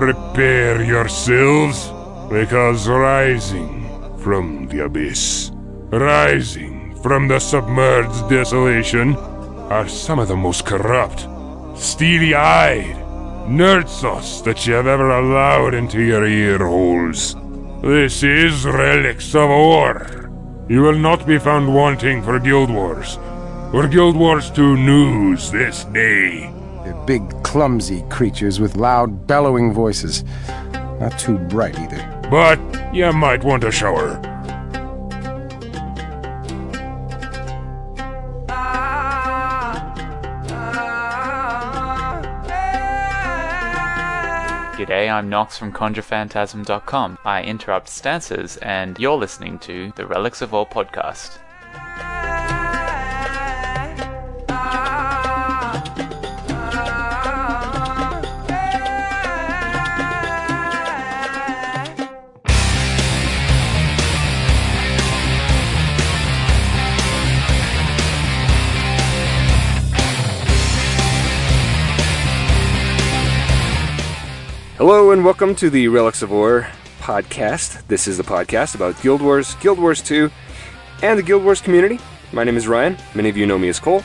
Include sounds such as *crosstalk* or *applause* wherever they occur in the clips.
Prepare yourselves, because rising from the abyss, rising from the submerged desolation, are some of the most corrupt, steely eyed nerdsos that you have ever allowed into your ear holes. This is Relics of Orr. You will not be found wanting for Guild Wars or Guild Wars 2 news this day. They're big, clumsy creatures with loud, bellowing voices. Not too bright either. But you might want a shower. G'day, I'm Nox from ConjurePhantasm.com. I interrupt stances, and you're listening to the Relics of Orr podcast. Hello and welcome to the Relics of Orr podcast. This is the podcast about Guild Wars, Guild Wars 2, and the Guild Wars community. My name is Ryan. Many of you know me as Cole.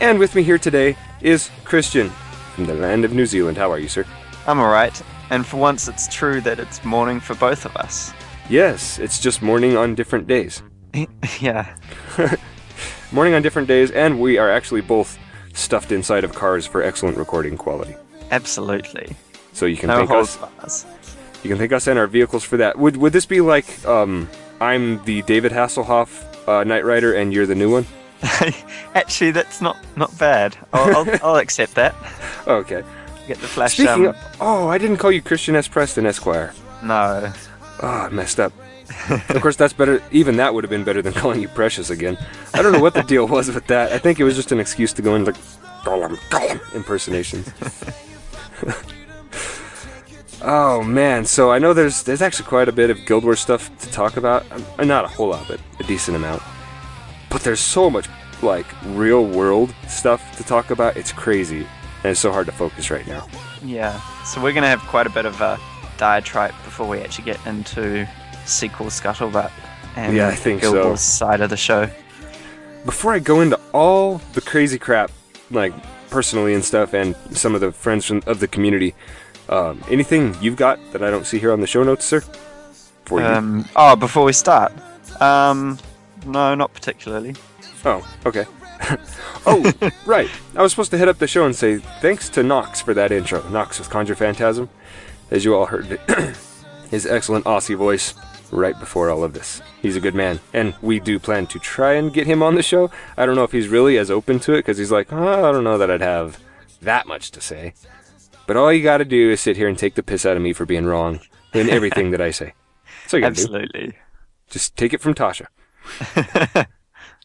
And with me here today is Christian from the land of New Zealand. How are you, sir? I'm alright, and for once it's true that it's morning for both of us. Yes, it's just morning on different days. *laughs* *laughs* yeah. Morning on different days, and we are actually both stuffed inside of cars for excellent recording quality. Absolutely. So you can No thank us. bars. You can thank us and our vehicles for that. Would would this be like um, I'm the David Hasselhoff uh, Knight Rider and you're the new one? *laughs* Actually, that's not not bad. I'll, I'll, *laughs* I'll accept that. Okay. Get the flash. Speaking Um, of, oh, I didn't call you Christian S. Preston Esquire. no. Oh, I messed up. *laughs* of course, that's better. Even that would have been better than calling you Precious again. I don't know what the deal was with that. I think it was just an excuse to go into like impersonations. Oh man, so I know there's there's actually quite a bit of Guild Wars stuff to talk about. Uh, Not a whole lot, but a decent amount. But there's so much like real world stuff to talk about. It's crazy, and it's so hard to focus right now. Yeah. So we're gonna have quite a bit of a diatribe before we actually get into sequel scuttlebutt and Yeah, I think Guild so. Wars side of the show. before I go into all the crazy crap, like personally and stuff, and some of the friends from, of the community, um, anything you've got that I don't see here on the show notes, sir? For you? Um, oh, before we start. Um, no, not particularly. Oh, okay. *laughs* oh, *laughs* right. I was supposed to head up the show and say thanks to Knox for that intro. Knox with Conjure Phantasm, as you all heard *clears throat* his excellent Aussie voice right before all of this. He's a good man, and we do plan to try and get him on the show. I don't know if he's really as open to it because he's like, oh, I don't know that I'd have that much to say. But all you got to do is sit here and take the piss out of me for being wrong in everything that I say. All you to do. Absolutely. Just take it from Tasha. *laughs*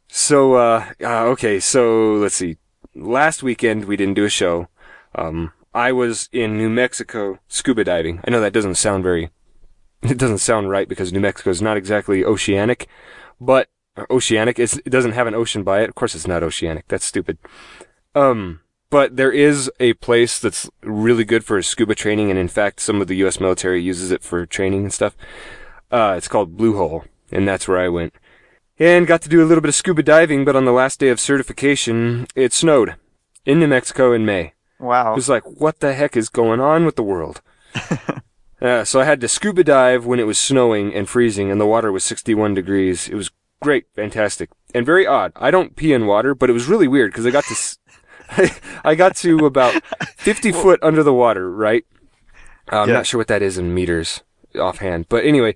so, uh, uh, okay, so let's see. Last weekend we didn't do a show. Um, I was in New Mexico scuba diving. I know that doesn't sound very, it doesn't sound right because New Mexico is not exactly oceanic, but oceanic. It's, it doesn't have an ocean by it. Of course, it's not oceanic. That's stupid. Um, but there is a place that's really good for scuba training, and in fact, some of the U.S. military uses it for training and stuff. Uh, it's called Blue Hole, and that's where I went. And got to do a little bit of scuba diving, but on the last day of certification, it snowed in New Mexico in May. Wow. It was like, what the heck is going on with the world? *laughs* uh, so I had to scuba dive when it was snowing and freezing, and the water was 61 degrees. It was great, fantastic, and very odd. I don't pee in water, but it was really weird because I got to, *laughs* I got to about 50 foot under the water, right? Uh, I'm Yeah. not sure what that is in meters offhand, but anyway,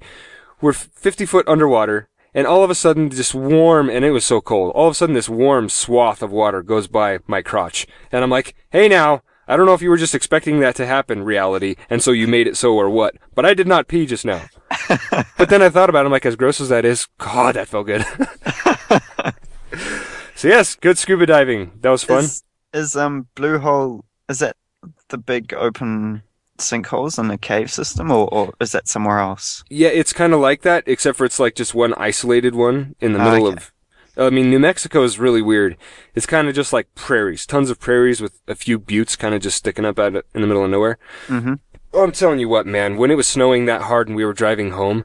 we're 50 foot underwater, and all of a sudden, this warm, and it was so cold, all of a sudden, this warm swath of water goes by my crotch. And I'm like, hey now, I don't know if you were just expecting that to happen, reality, and so you made it so or what, but I did not pee just now. *laughs* but then I thought about it, I'm like, as gross as that is, God, that felt good. *laughs* so yes, good scuba diving. That was fun. Is, is um blue hole is that the big open sinkholes in the cave system, or, or is that somewhere else? Yeah, it's kind of like that, except for it's like just one isolated one in the Ah, middle okay. of. I mean, New Mexico is really weird. It's kind of just like prairies, tons of prairies with a few buttes kind of just sticking up out in the middle of nowhere. Mm-hmm. Oh, I'm telling you what, man. When it was snowing that hard and we were driving home,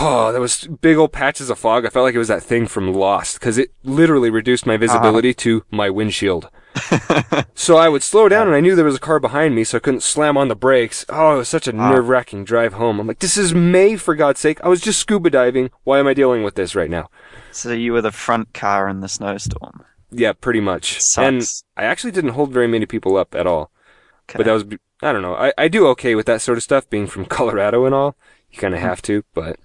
oh, there was big old patches of fog. I felt like it was that thing from Lost because it literally reduced my visibility to my windshield. *laughs* so I would slow down and I knew there was a car behind me, so I couldn't slam on the brakes. Oh, it was such a ah. nerve wracking drive home. I'm like, this is May, for God's sake. I was just scuba diving. Why am I dealing with this right now? So you were the front car in the snowstorm. Yeah, pretty much. And I actually didn't hold very many people up at all. Okay. But that was, I don't know. I, I do okay with that sort of stuff, being from *laughs* Colorado and all. You kind of hmm. have to, but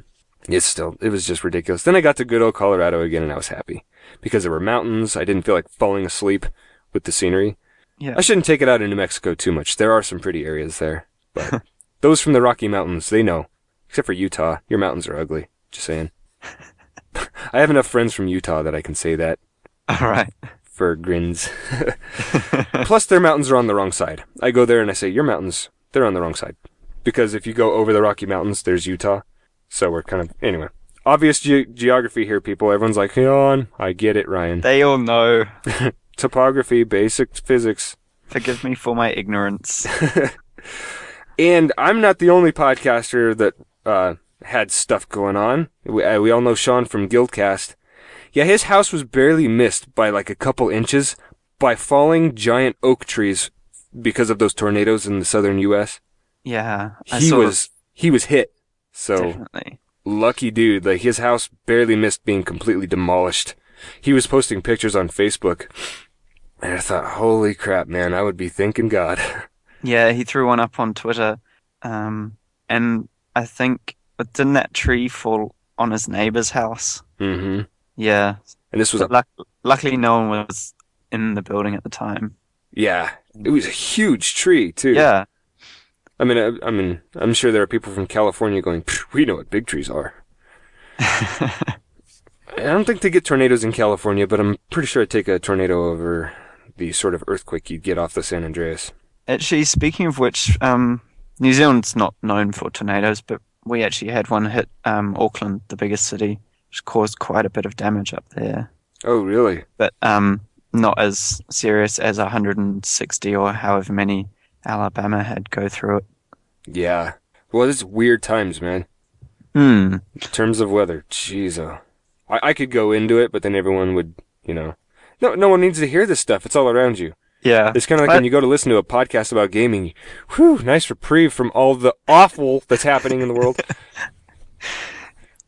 it's still, it was just ridiculous. Then I got to good old Colorado again and I was happy. Because there were mountains, I didn't feel like falling asleep with the scenery. yeah. I shouldn't take it out in New Mexico too much. There are some pretty areas there. But *laughs* those from the Rocky Mountains, they know. Except for Utah. Your mountains are ugly. Just saying. *laughs* I have enough friends from Utah that I can say that All right. for grins. *laughs* Plus, their mountains are on the wrong side. I go there and I say, Your mountains, they're on the wrong side. Because if you go over the Rocky Mountains, there's Utah. So we're kind of, anyway. Obvious ge- geography here, people. Everyone's like, hey on. I get it, Ryan. They all know. Topography, basic physics. Forgive me for my ignorance. *laughs* And I'm not the only podcaster that uh, had stuff going on. We, uh, we all know Sean from Guildcast. Yeah, his house was barely missed by like a couple inches by falling giant oak trees because of those tornadoes in the southern U.S. Yeah. I He was he was hit. So definitely. lucky dude. Like his house barely missed being completely demolished. He was posting pictures on Facebook, and I thought, holy crap, man! I would be thanking God. *laughs* Yeah, he threw one up on Twitter. Um, and I think, but didn't that tree fall on his neighbor's house? hmm Yeah. And this was a luck- luckily, no one was in the building at the time. Yeah, it was a huge tree too. Yeah. I mean, I, I mean, I'm sure there are people from California going, "We know what big trees are." *laughs* I don't think they get tornadoes in California, but I'm pretty sure I'd take a tornado over the sort of earthquake you'd get off the San Andreas. Actually, speaking of which, um, New Zealand's not known for tornadoes, but we actually had one hit um, Auckland, the biggest city, which caused quite a bit of damage up there. Oh, really? But um, not as serious as 160 or however many Alabama had go through it. Yeah. Well, it's weird times, man. Hmm. In terms of weather, jeez, oh. I, I could go into it, but then everyone would, you know, no, no one needs to hear this stuff. It's all around you. Yeah. It's kind of like But- when you go to listen to a podcast about gaming. Whew, nice reprieve from all the awful that's happening in the world. *laughs*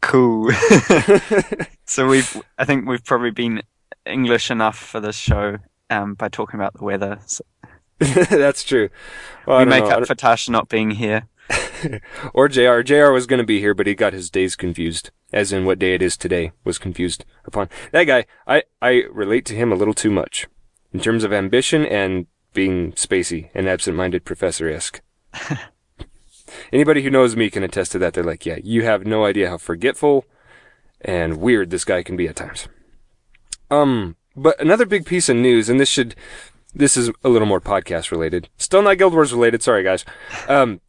Cool. *laughs* so we've, I think we've probably been English enough for this show um, by talking about the weather. So *laughs* that's true. Well, I we make know. Up for Tasha not being here. *laughs* or JR. JR was going to be here, but he got his days confused. As in what day it is today was confused upon. That guy, I, I relate to him a little too much. In terms of ambition and being spacey and absent-minded professor-esque. *laughs* Anybody who knows me can attest to that. They're like, yeah, you have no idea how forgetful and weird this guy can be at times. Um, but another big piece of news, and this should, this is a little more podcast related. Still not Guild Wars related. Sorry, guys. Um,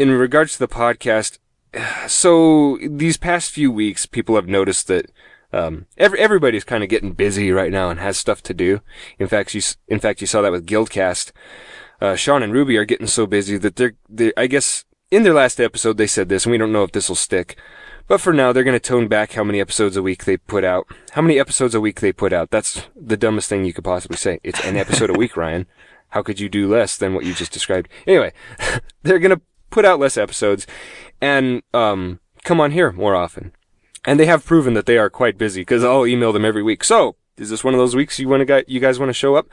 in regards to the podcast, *sighs* so these past few weeks, people have noticed that um, every, everybody's kind of getting busy right now and has stuff to do. In fact, you, in fact, you saw that with Guildcast. Uh, Sean and Ruby are getting so busy that they're, they, I guess, in their last episode they said this, and we don't know if this will stick. But for now, they're going to tone back how many episodes a week they put out. How many episodes a week they put out? That's the dumbest thing you could possibly say. It's an episode a week, *laughs* Ryan. How could you do less than what you just described? Anyway, *laughs* they're going to put out less episodes and um, come on here more often. And they have proven that they are quite busy because I'll email them every week. So, is this one of those weeks you want to you guys want to show up?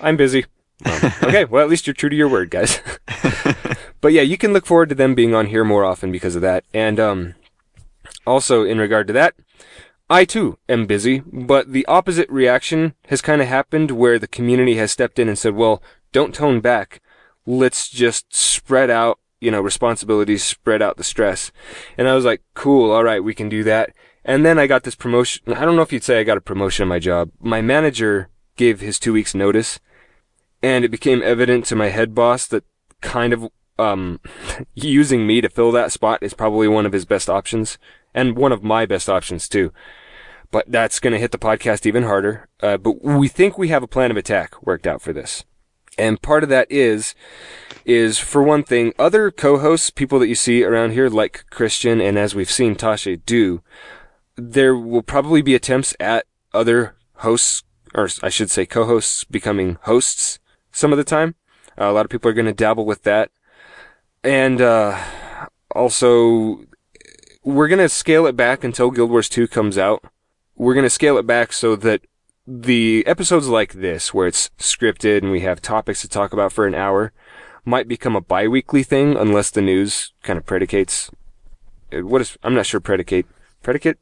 I'm busy. Um, *laughs* okay, well at least you're true to your word, guys. *laughs* but yeah, you can look forward to them being on here more often because of that. And um, also in regard to that, I too am busy, but the opposite reaction has kind of happened where the community has stepped in and said, "Well, don't tone back. Let's just spread out, you know, responsibilities, spread out the stress." And I was like, "Cool, all right, we can do that." And then I got this promotion. I don't know if you'd say I got a promotion in my job. My manager gave his two weeks notice, and it became evident to my head boss that kind of um, *laughs* using me to fill that spot is probably one of his best options, and one of my best options too. But that's going to hit the podcast even harder. Uh, but we think we have a plan of attack worked out for this. And part of that is, is for one thing, other co-hosts, people that you see around here, like Christian, and as we've seen Tasha do, there will probably be attempts at other hosts, or I should say co-hosts becoming hosts some of the time. Uh, a lot of people are going to dabble with that. And, uh, also, we're going to scale it back until Guild Wars 2 comes out. We're going to scale it back so that the episodes like this, where it's scripted and we have topics to talk about for an hour, might become a bi-weekly thing unless the news kind of predicates. uh, What is, I'm not sure predicate, predicate?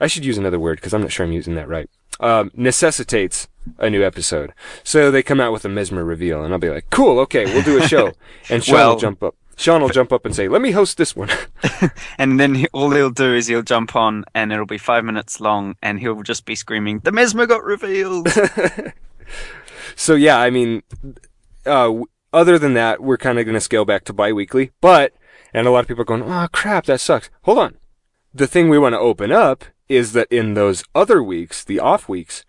I should use another word because I'm not sure I'm using that right. Um, necessitates a new episode. So they come out with a Mesmer reveal and I'll be like, cool, okay, we'll do a show. *laughs* And Sean Well- will jump up. Sean will jump up and say, let me host this one. *laughs* *laughs* And then he, all he'll do is he'll jump on, and it'll be five minutes long, and he'll just be screaming, "The Mesmer got revealed!" So yeah, I mean, uh, other than that, we're kind of going to scale back to bi-weekly, but, and a lot of people are going, oh crap, that sucks. Hold on. The thing we want to open up is that in those other weeks, the off weeks,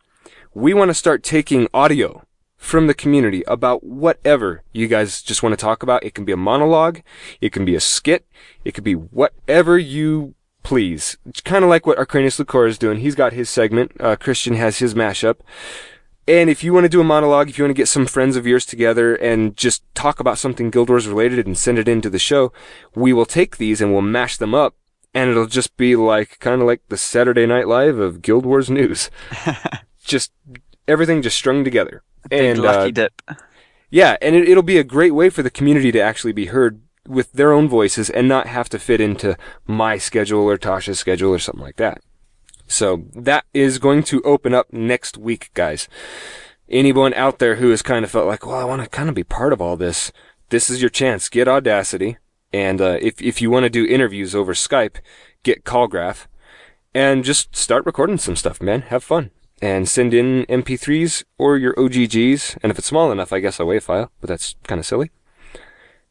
we want to start taking audio from the community about whatever you guys just want to talk about. It can be a monologue. It can be a skit. It could be whatever you please. It's kind of like what Arcanius Lucor is doing. He's got his segment. Uh, Christian has his mashup. And if you want to do a monologue, if you want to get some friends of yours together and just talk about something Guild Wars related and send it into the show, we will take these and we'll mash them up. And it'll just be like, kind of like the Saturday Night Live of Guild Wars news. *laughs* just, everything just strung together. Big and, lucky uh, dip. yeah, and it, it'll be a great way for the community to actually be heard with their own voices and not have to fit into my schedule or Tasha's schedule or something like that. So that is going to open up next week, guys. Anyone out there who has kind of felt like, well, I want to kind of be part of all this, this is your chance. Get Audacity. And uh, if, if you want to do interviews over Skype, get Callgraph. And just start recording some stuff, man. Have fun. And send in MP3s or your OGGs. And if it's small enough, I guess a WAV file, but that's kind of silly.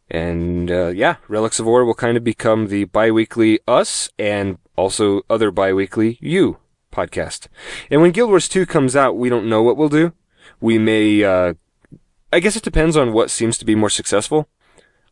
And uh, yeah, Relics of Orr will kind of become the bi-weekly us and also other bi-weekly you podcast. And when Guild Wars 2 comes out, we don't know what we'll do. We may, uh, I guess it depends on what seems to be more successful,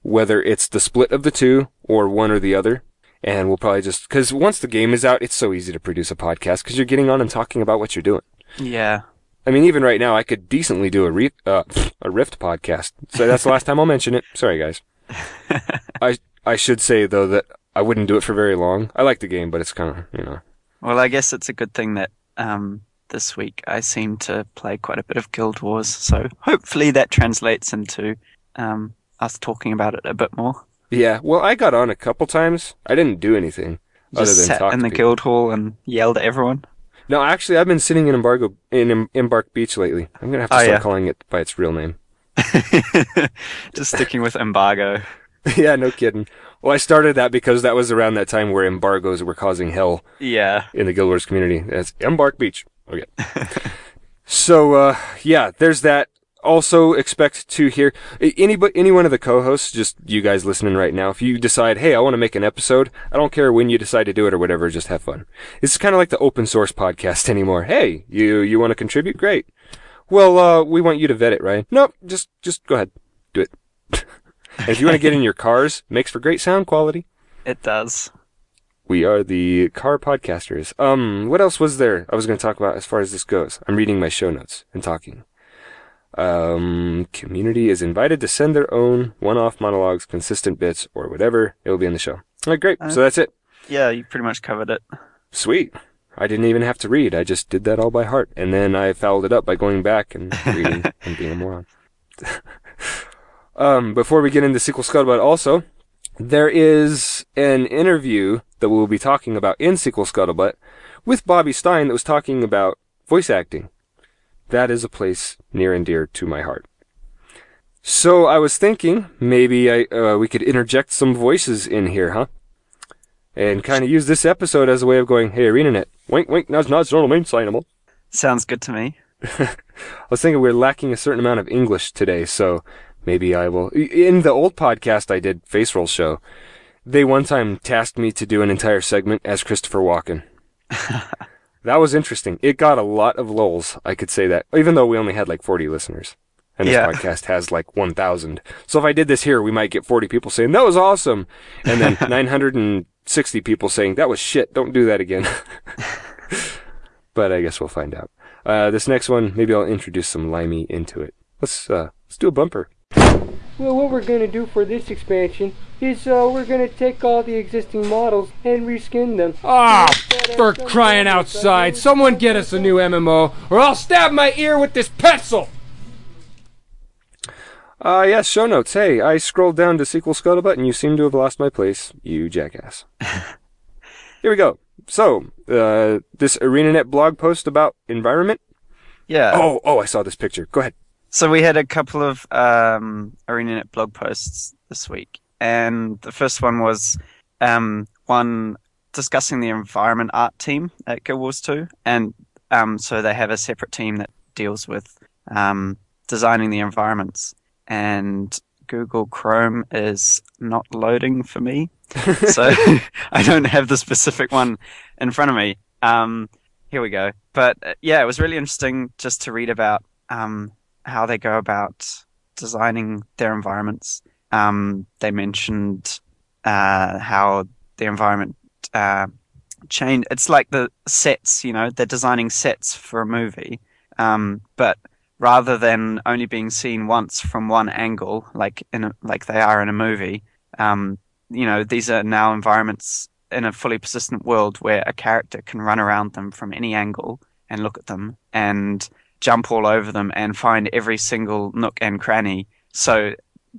whether it's the split of the two or one or the other. And we'll probably just, cause once the game is out, it's so easy to produce a podcast cause you're getting on and talking about what you're doing. Yeah. I mean, even right now, I could decently do a re- uh, a Rift podcast. So that's the last time I'll mention it. Sorry, guys. *laughs* I I should say though that I wouldn't do it for very long. I like the game, but it's kind of you know. Well, I guess it's a good thing that um, this week I seem to play quite a bit of Guild Wars, so hopefully that translates into um, us talking about it a bit more. Yeah. Well, I got on a couple times. I didn't do anything other Just than sat talk in the people. guild hall and yelled at everyone. No, actually, I've been sitting in embargo in Em- Embark Beach lately. I'm gonna have to Oh, start yeah. calling it by its real name. *laughs* Just sticking with embargo. *laughs* yeah, no kidding. Well, I started that because that was around that time where embargoes were causing hell Yeah. in the Guild Wars community. That's Embark Beach. Okay. *laughs* so, uh, yeah, there's that. Also, expect to hear any any one of the co-hosts, just you guys listening right now. If you decide, hey, I want to make an episode, I don't care when you decide to do it or whatever. Just have fun. It's kind of like the open source podcast *laughs* anymore. Hey, you you want to contribute? Great. Well, uh, we want you to vet it, right? Nope. Just just go ahead, do it. *laughs* if you want to get in your cars, makes for great sound quality. *laughs* It does. We are the car podcasters. Um, what else was there I was going to talk about as far as this goes? I'm reading my show notes and talking. Um, community is invited to send their own one-off monologues, consistent bits, or whatever. It will be in the show. All right, great. so that's it. Yeah, you pretty much covered it. Sweet. I didn't even have to read. I just did that all by heart. And then I fouled it up by going back and reading *laughs* and being a moron. *laughs* um, before we get into Sequel Scuttlebutt also, there is an interview that we'll be talking about in Sequel Scuttlebutt with Bobby Stein that was talking about voice acting. That is a place near and dear to my heart. So I was thinking maybe I, uh, we could interject some voices in here, huh? And kind of use this episode as a way of going, hey, ArenaNet, wink, wink, nudge, nudge, don't mean signable. Sounds good to me. *laughs* I was thinking we're lacking a certain amount of English today, so maybe I will. In the old podcast I did, Face Roll Show, they one time tasked me to do an entire segment as Christopher Walken. *laughs* that was interesting. It got a lot of lulls, I could say that, even though we only had like 40 listeners. And this Yeah. podcast has like 1,000. So if I did this here, we might get 40 people saying, that was awesome. And then *laughs* 960 people saying, that was shit. Don't do that again. *laughs* but I guess we'll find out. Uh, this next one, maybe I'll introduce some Limey into it. Let's, uh, let's do a bumper. Well, what we're going to do for this expansion is uh, we're going to take all the existing models and reskin them. Ah, for crying outside! Someone get us a new MMO, or I'll stab my ear with this pencil! Uh, yes, show notes. Hey, I scrolled down to sequel scuttlebutt and you seem to have lost my place, you jackass. *laughs* Here we go. So, uh, this ArenaNet blog post about environment. Yeah. Oh, oh, I saw this picture. Go ahead. So we had a couple of um, ArenaNet blog posts this week, and the first one was um, one discussing the environment art team at Guild Wars 2, and um, so they have a separate team that deals with um, designing the environments, and Google Chrome is not loading for me, *laughs* so *laughs* I don't have the specific one in front of me. Um, here we go. But uh, yeah, it was really interesting just to read about um, how they go about designing their environments. Um, they mentioned uh, how the environment uh, changed. It's like the sets, you know, they're designing sets for a movie, um, but rather than only being seen once from one angle, like in a, like they are in a movie, um, you know, these are now environments in a fully persistent world where a character can run around them from any angle and look at them and jump all over them and find every single nook and cranny. So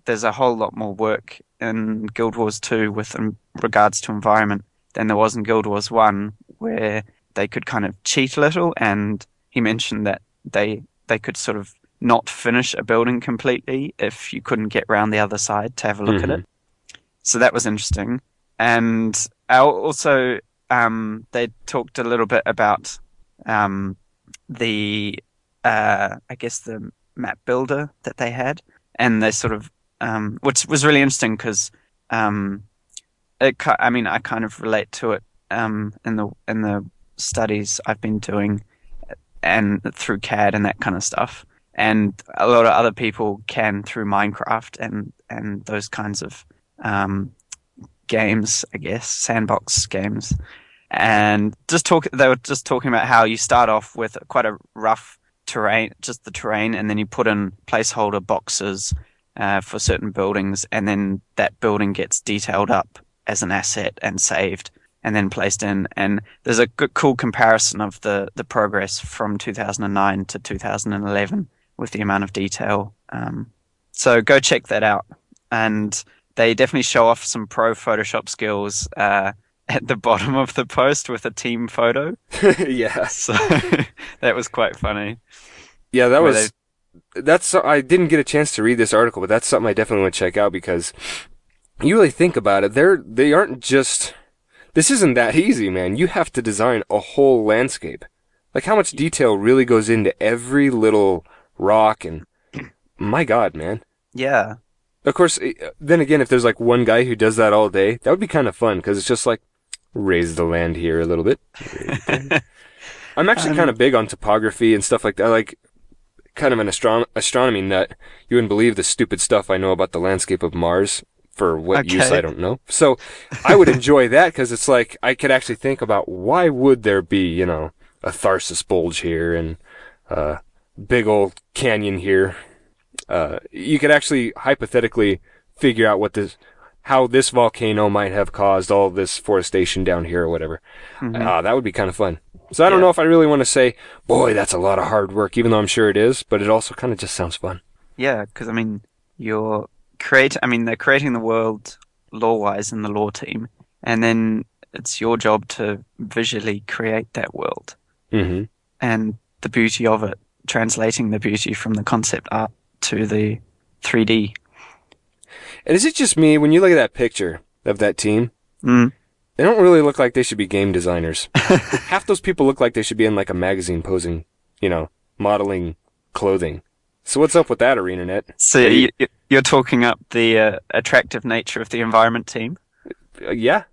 there's a whole lot more work in Guild Wars 2 with regards to environment than there was in Guild Wars 1 where they could kind of cheat a little and he mentioned that they they could sort of not finish a building completely if you couldn't get round the other side to have a look at Mhm. it. So that was interesting. And also um, they talked a little bit about um, the uh, I guess the map builder that they had, and they sort of um, which was really interesting because um, it I mean I kind of relate to it um, in the in the studies I've been doing and through CAD and that kind of stuff. And a lot of other people can through Minecraft and, and those kinds of um, games, I guess, sandbox games. And just talk, they were just talking about how you start off with quite a rough terrain, just the terrain, and then you put in placeholder boxes uh, for certain buildings, and then that building gets detailed up as an asset and saved and then placed in. And there's a good, cool comparison of the, the progress from 2009 to 2011 with the amount of detail. Um, so go check that out. And they definitely show off some pro Photoshop skills uh, *laughs* at the bottom of the post with a team photo. *laughs* yeah. So *laughs* *laughs* that was quite funny. Yeah, that Where was. That's. I didn't get a chance to read this article, but that's something I definitely want to check out because you really think about it. They're they aren't just. This isn't that easy, man. You have to design a whole landscape. Like how much detail really goes into every little rock and. *clears throat* My God, man. Yeah. Of course, eh, then again, if there's like one guy who does that all day, that would be kind of fun because it's just like raise the land here a little bit. *laughs* raise it there. I'm actually kind of big on topography and stuff like that. I Like kind of an astron- astronomy nut. You wouldn't believe the stupid stuff I know about the landscape of Mars. For what use, I don't know. So I would enjoy that because it's like I could actually think about why would there be, you know, a Tharsis bulge here and uh, big old canyon here. Uh, you could actually hypothetically figure out what this, how this volcano might have caused all this forestation down here or whatever. Ah, that would be kind of fun. So I don't Yeah. know if I really want to say, boy, that's a lot of hard work, even though I'm sure it is, but it also kind of just sounds fun. Yeah, because I mean, you're create. I mean, they're creating the world law-wise in the law team, and then it's your job to visually create that world hmm and the beauty of it, translating the beauty from the concept art to the 3D. And is it just me when you look at that picture of that team? Mm. They don't really look like they should be game designers. *laughs* Half those people look like they should be in like a magazine posing, you know, modeling clothing. So what's up with that, ArenaNet? So Are you- you, you're talking up the uh, attractive nature of the environment team. Uh, yeah,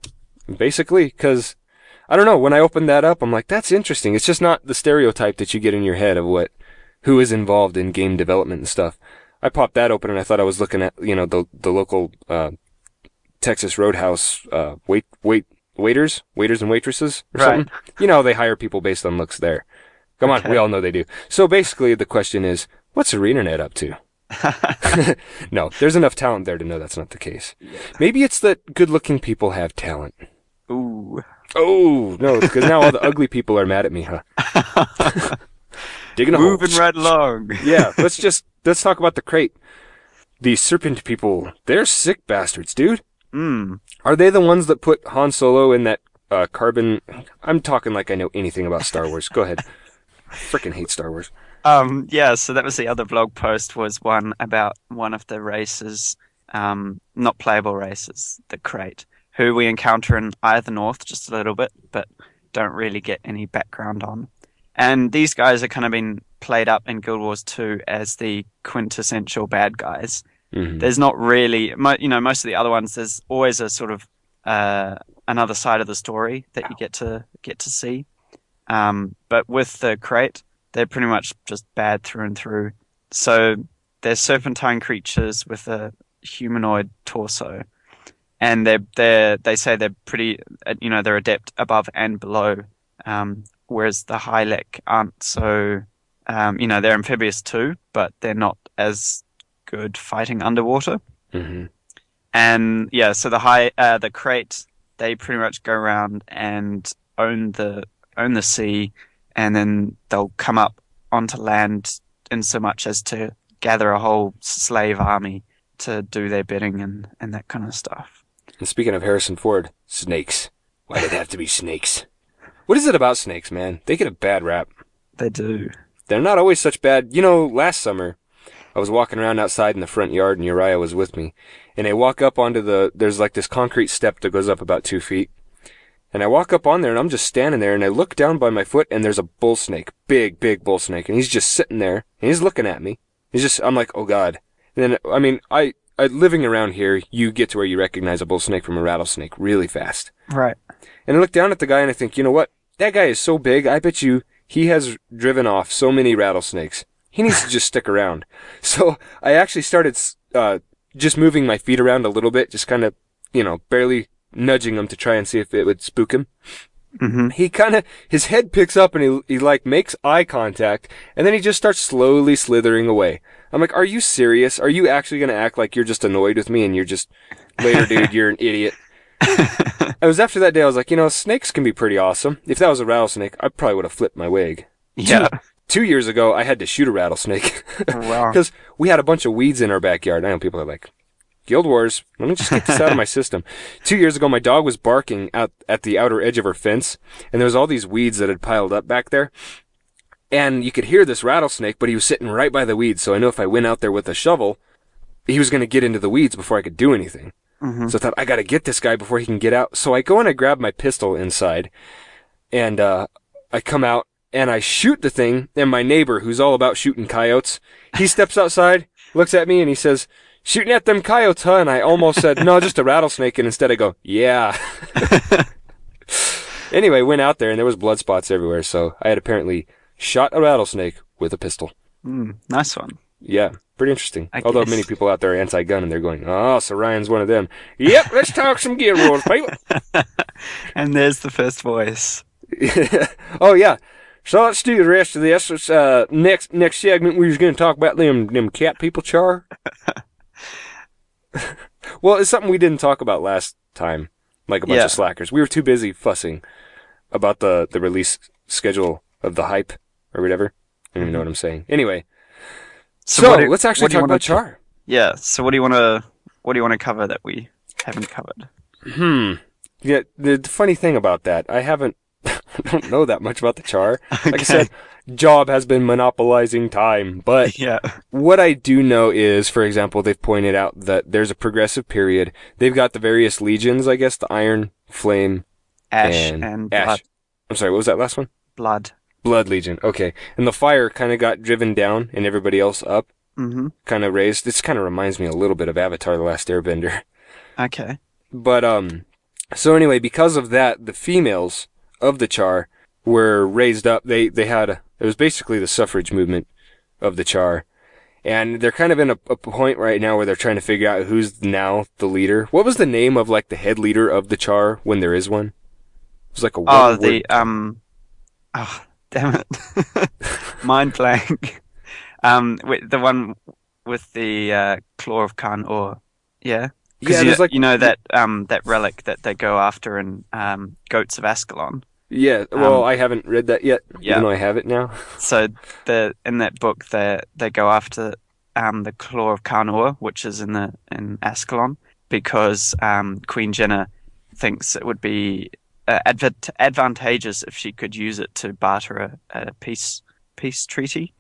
basically, because I don't know. When I opened that up, I'm like, that's interesting. It's just not the stereotype that you get in your head of what who is involved in game development and stuff. I popped that open and I thought I was looking at, you know, the, the local, uh, Texas Roadhouse, uh, wait, wait, waiters, waiters and waitresses or Right. something. You know, they hire people based on looks there. Come on, we all know they do. So basically the question is, what's ArenaNet up to? *laughs* *laughs* no, there's enough talent there to know that's not the case. Maybe it's that good looking people have talent. Ooh. Oh, no, because now all the ugly people are mad at me, huh? *laughs* Digging a hole. Moving right along. Yeah, let's just, let's talk about the Krait. These serpent people, they're sick bastards, dude. Mm. Are they the ones that put Han Solo in that uh, carbon? I'm talking like I know anything about Star Wars. Go ahead. Freaking hate Star Wars. Um, yeah, so that was the other blog post was one about one of the races, um, not playable races, the Krait, who we encounter in the North just a little bit, but don't really get any background on. And these guys are kind of been played up in Guild Wars 2 as the quintessential bad guys. Mhm. There's not really, you know, most of the other ones. There's always a sort of uh, another side of the story that you get to get to see. Um, but with the Krait, they're pretty much just bad through and through. So they're serpentine creatures with a humanoid torso, and they're they they say they're pretty, uh, you know, they're adept above and below. Um, whereas the Hylek aren't so, um, you know, they're amphibious too, but they're not as good fighting underwater. Mhm. And yeah, so the high uh, the Krait they pretty much go around and own the own the sea, and then they'll come up onto land in so much as to gather a whole slave army to do their bidding and and that kind of stuff. And speaking of Harrison Ford, snakes. Why did it have to be snakes? What is it about snakes, man? They get a bad rap. They do. They're not always such bad. You know, last summer, I was walking around outside in the front yard and Uriah was with me. And I walk up onto the, there's like this concrete step that goes up about two feet. And I walk up on there and I'm just standing there and I look down by my foot and there's a bull snake. Big, big bull snake. And he's just sitting there and he's looking at me. He's just, I'm like, oh God. And then, I mean, I, I, living around here, you get to where you recognize a bull snake from a rattlesnake really fast. Right. And I look down at the guy and I think, you know what? That guy is so big, I bet you he has driven off so many rattlesnakes. He needs to just stick around. *laughs* So I actually started, uh, just moving my feet around a little bit, just kind of, you know, barely nudging him to try and see if it would spook him. hmm He kind of, his head picks up and he, he like makes eye contact and then he just starts slowly slithering away. I'm like, are you serious? Are you actually going to act like you're just annoyed with me and you're just, later dude, you're an idiot? *laughs* It was after that day I was like, you know, snakes can be pretty awesome. If that was a rattlesnake, I probably would have flipped my wig. Yeah. Two years ago, I had to shoot a rattlesnake Wow. *laughs* because we had a bunch of weeds in our backyard. I know people are like, Guild Wars. Let me just get this out of my *laughs* system. Two years ago, my dog was barking out at the outer edge of her fence, and there was all these weeds that had piled up back there. And you could hear this rattlesnake, but he was sitting right by the weeds. So I know if I went out there with a shovel, he was going to get into the weeds before I could do anything. Mhm. So I thought I got to get this guy before he can get out. So I go and I grab my pistol inside, and uh, I come out and I shoot the thing. And my neighbor, who's all about shooting coyotes, he steps outside, *laughs* looks at me, and he says, "Shooting at them coyotes, huh?" And I almost said, "No, just a rattlesnake." And instead I go, "Yeah." *laughs* anyway, went out there and there was blood spots everywhere. So I had apparently shot a rattlesnake with a pistol. Mm, nice one. Yeah, pretty interesting. I Although guess. many people out there are anti-gun and they're going, "Oh, so Ryan's one of them." Yep, let's talk some gear Wars, *laughs* people. And there's the first voice. oh yeah. So let's do the rest of this. Uh, next next segment, we was going to talk about them them cat people, Char. *laughs* well, it's something we didn't talk about last time, like a bunch Yeah. of slackers. We were too busy fussing about the the release schedule of the hype or whatever. I don't even know what I'm saying. Anyway, so, what do- let's actually what do you talk about t- Char. Yeah. So what do you want to what do you want to cover that we haven't covered? Hmm. Yeah, the, the funny thing about that, I haven't, *laughs* I don't know that much about the char. Like I said, job has been monopolizing time, but *laughs* Yeah. what I do know is, for example, they've pointed out that there's a progressive period. They've got the various legions, I guess, the Iron, Flame, Ash and, and, Ash. blood. I'm sorry, what was that last one? Blood. Blood Legion. Okay. And the fire kind of got driven down and everybody else up, Mm-hmm. kind of raised. This kind of reminds me a little bit of Avatar The Last Airbender. Okay. But um, so anyway, because of that, the females of the Char were raised up. They they had a, it was basically the suffrage movement of the Char. And they're kind of in a, a point right now where they're trying to figure out who's now the leader. What was the name of like the head leader of the Char when there is one? It was like a Oh, the um, oh, damn it, *laughs* mind blank. *laughs* Um, with the one with the uh, claw of Khan, or yeah, yeah, you, like you know that um that relic that they go after in um Ghosts of Ascalon. Yeah. Well, um, I haven't read that yet. yeah. even I have it now. *laughs* So the in that book they they go after um the claw of Khan-Ur, which is in the in Ascalon, because um Queen Jennah thinks it would be uh, advant- advantageous if she could use it to barter a, a peace peace treaty.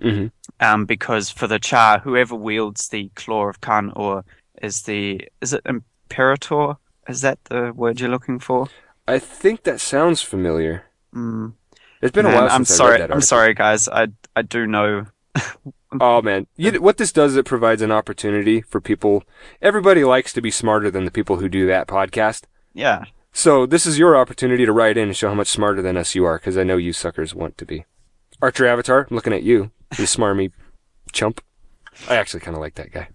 hmm Um, because for the Char, whoever wields the claw of Khan-Ur is the is it Imperator? Is that the word you're looking for? I think that sounds familiar. Mm, It's been a man, while I'm sorry. I'm sorry, guys. I I do know *laughs* Oh man, you, what this does, it provides an opportunity for people. Everybody likes to be smarter than the people who do that podcast. Yeah. So this is your opportunity to write in and show how much smarter than us you are, because I know you suckers want to be. Archer Avatar, I'm looking at you, you smarmy chump. I actually kind of like that guy,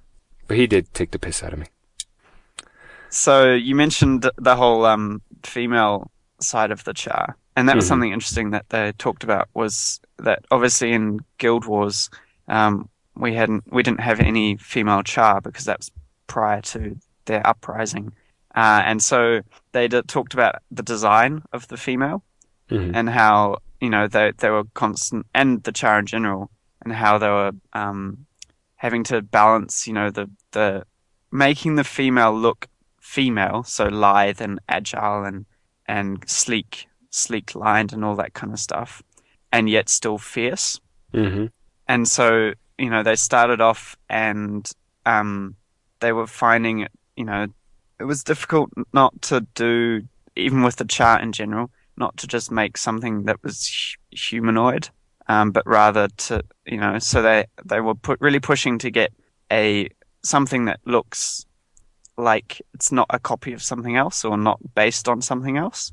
but he did take the piss out of me. So you mentioned the whole um, female side of the char, and that was Mhm. something interesting that they talked about. Was that obviously in Guild Wars, um, we hadn't we didn't have any female char because that was prior to their uprising, uh, and so they d- talked about the design of the female Mhm. and how you know they they were constant and the char in general and how they were um, having to balance you know the the making the female look female so lithe and agile and and sleek sleek lined and all that kind of stuff and yet still fierce. Hmm and so you know they started off and um, they were finding you know it was difficult not to do even with the chart in general not to just make something that was hu- humanoid um, but rather to you know so they they were put really pushing to get a something that looks like it's not a copy of something else or not based on something else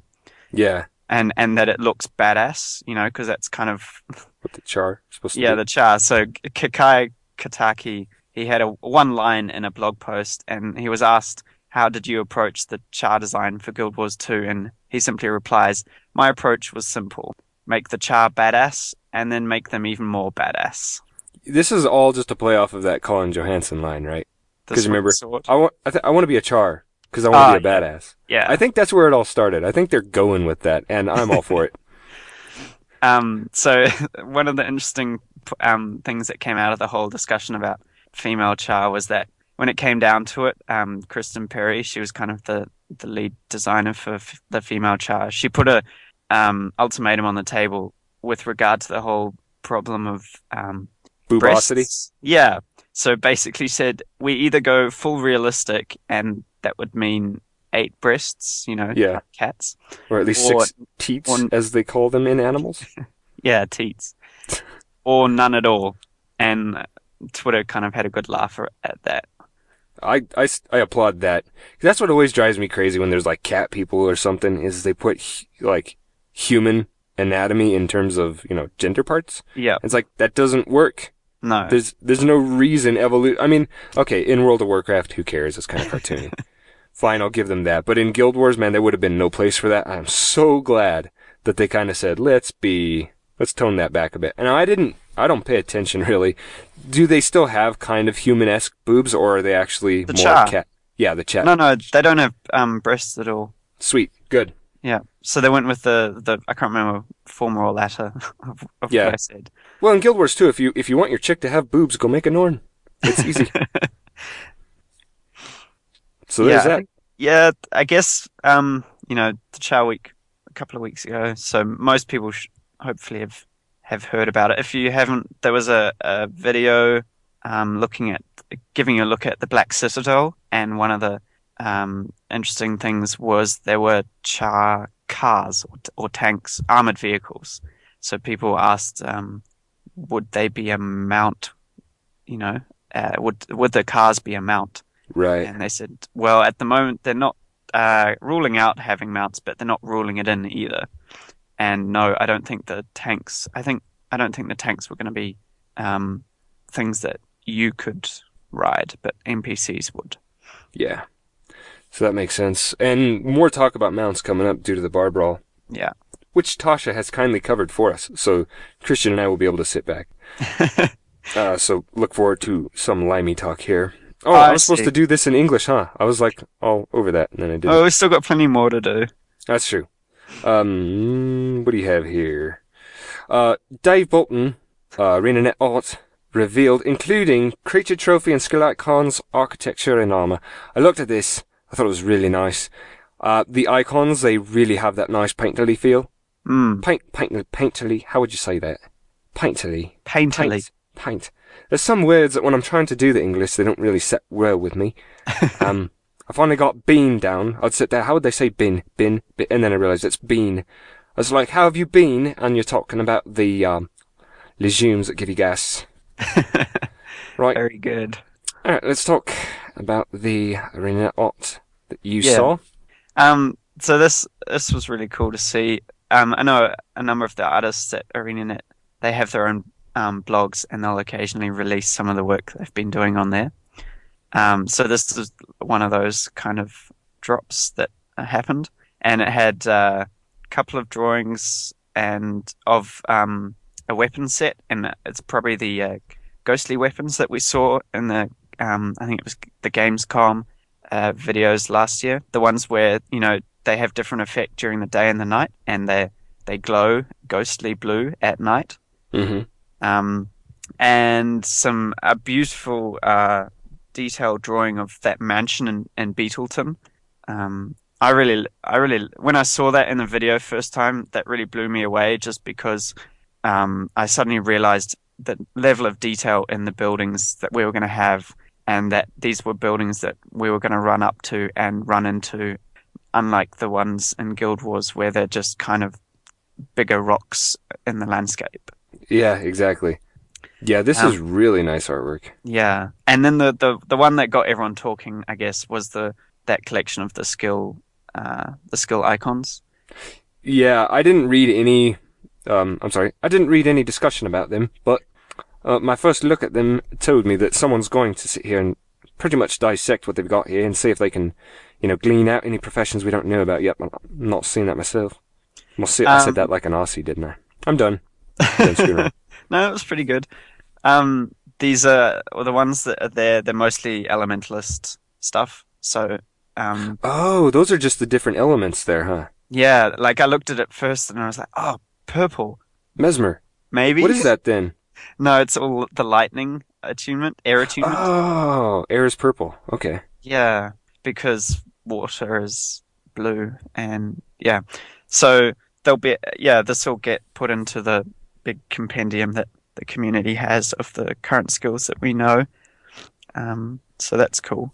Yeah, and and that it looks badass you know because that's kind of what the char supposed to yeah, be. the char. So Kekai Kotaki, he had a one line in a blog post, and he was asked, "How did you approach the char design for Guild Wars 2?" And he simply replies, "My approach was simple: make the char badass, and then make them even more badass." This is all just a play off of that Colin Johanson line, right? The 'Cause remember- sword. I want, I, th- I want to be a char because I want Ah, to be a badass. yeah. I think that's where it all started. I think they're going with that, and I'm all for it. *laughs* *laughs* Um, so *laughs* one of the interesting um, things that came out of the whole discussion about female char was that when it came down to it, um, Kristen Perry, she was kind of the, the lead designer for f- the female char. She put a um, ultimatum on the table with regard to the whole problem of um, Boobosity. breasts. Yeah. So basically said we either go full realistic and that would mean eight breasts, you know, Yeah, cats. or at least Or- six teats, or- as they call them in animals. *laughs* Yeah, teats. or none at all. And Twitter kind of had a good laugh at that. I, I, I applaud that. That's what always drives me crazy when there's like cat people or something is they put like human anatomy in terms of, you know, gender parts. Yeah. It's like that doesn't work. No. There's there's no reason evolu I mean, okay, in World of Warcraft, who cares? It's kind of cartoony. *laughs* Fine, I'll give them that. But in Guild Wars, man, there would have been no place for that. I'm so glad that they kind of said, let's be, let's tone that back a bit. And I didn't, I don't pay attention *laughs* really. Do they still have kind of human-esque boobs, or are they actually The more cat? Yeah, the chat. No, no, they don't have um, breasts at all. Sweet, good. Yeah. So they went with the, the I can't remember former or latter *laughs* of, of Yeah. what I said. Well, in Guild Wars too, if you if you want your chick to have boobs, go make a Norn. It's easy. *laughs* so there's Yeah, I that. think- Yeah, I guess um, you know the Char Week a couple of weeks ago, so most people sh- hopefully have have heard about it. If you haven't, there was a, a video um, looking at giving you a look at the Black Citadel, and one of the um, interesting things was there were Char cars or, or tanks, armored vehicles. So people asked, um, would they be a mount? You know, uh, would would the cars be a mount? Right. And they said, well, at the moment, they're not uh, ruling out having mounts, but they're not ruling it in either. And no, I don't think the tanks. I think I don't think the tanks were going to be um, things that you could ride, but NPCs would. Yeah. So that makes sense. And more talk about mounts coming up due to the bar brawl, Yeah. which Tasha has kindly covered for us. So Christian and I will be able to sit back. *laughs* uh, so look forward to some limey talk here. Oh, I I was supposed to do this in English, huh? I was like all over that, and then I didn't. Oh, we've still got plenty more to do. That's true. Um, what do you have here? Uh, Dave Bolton, uh, ArenaNet Alt, revealed, including creature trophy and skill icons, architecture, and armor. I looked at this. I thought it was really nice. Uh, the icons, they really have that nice painterly feel. Mm, Paint, paint, painterly. How would you say that? Painterly. painterly. Paint. Paint. There's some words that when I'm trying to do the English, they don't really set well with me. *laughs* um, I finally got bean down. I'd sit there. How would they say bin? Bin. bin and then I realised it's bean. I was like, how have you been? And you're talking about the um, legumes that give you gas. *laughs* right. Very good. All right. Let's talk about the arena art that you Yeah. saw. Um, so this this was really cool to see. Um, I know a number of the artists at ArenaNet. They have their own um, blogs, and they'll occasionally release some of the work they've been doing on there. Um, so this is one of those kind of drops that happened, and it had uh, a couple of drawings and of um, a weapon set, and it's probably the uh, ghostly weapons that we saw in the um, I think it was the Gamescom uh, videos last year. The ones where you know they have different effect during the day and the night, and they they glow ghostly blue at night. Mm-hmm. Um, and some a beautiful uh, detailed drawing of that mansion in, in Beetletun. Um, I really, I really, when I saw that in the video first time, that really blew me away. Just because um, I suddenly realized the level of detail in the buildings that we were going to have, and that these were buildings that we were going to run up to and run into, unlike the ones in Guild Wars where they're just kind of bigger rocks in the landscape. Yeah, exactly. Yeah, this Um, is really nice artwork. Yeah, and then the, the the one that got everyone talking, I guess, was the that collection of the skill, uh, the skill icons. Yeah, I didn't read any. Um, I'm sorry, I didn't read any discussion about them, but uh, my first look at them told me that someone's going to sit here and pretty much dissect what they've got here and see if they can, you know, glean out any professions we don't know about yet. I'm not seeing that myself. Well, see, I Um, said that like an Aussie, didn't I? I'm done. Done screwing around. *laughs* No, it was pretty good. Um, these are well, the ones that are there. They're mostly elementalist stuff. So, um, oh, those are just the different elements there, huh? yeah, like I looked at it first and I was like, oh, purple, Mesmer. maybe. What is that then? *laughs* No, it's all the lightning attunement, air attunement. Oh, air is purple. Okay. Yeah, because water is blue, and yeah, so they'll be yeah, this will get put into the big compendium that the community has of the current skills that we know. Um, so that's cool,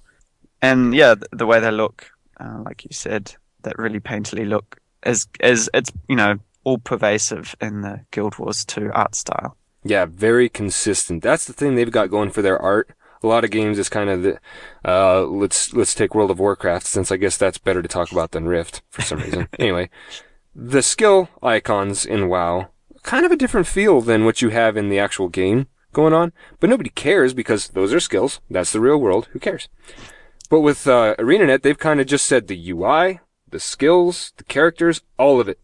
and yeah, the, the way they look, uh, like you said, that really painterly look is is it's you know all pervasive in the Guild Wars 2 art style. Yeah, very consistent. That's the thing they've got going for their art. A lot of games is kind of the, uh, let's, let's take World of Warcraft since I guess that's better to talk about than Rift for some reason. *laughs* anyway, the skill icons in WoW, kind of a different feel than what you have in the actual game going on, but nobody cares because those are skills. That's the real world. Who cares? But with, uh, ArenaNet, they've kind of just said the UI, the skills, the characters, all of it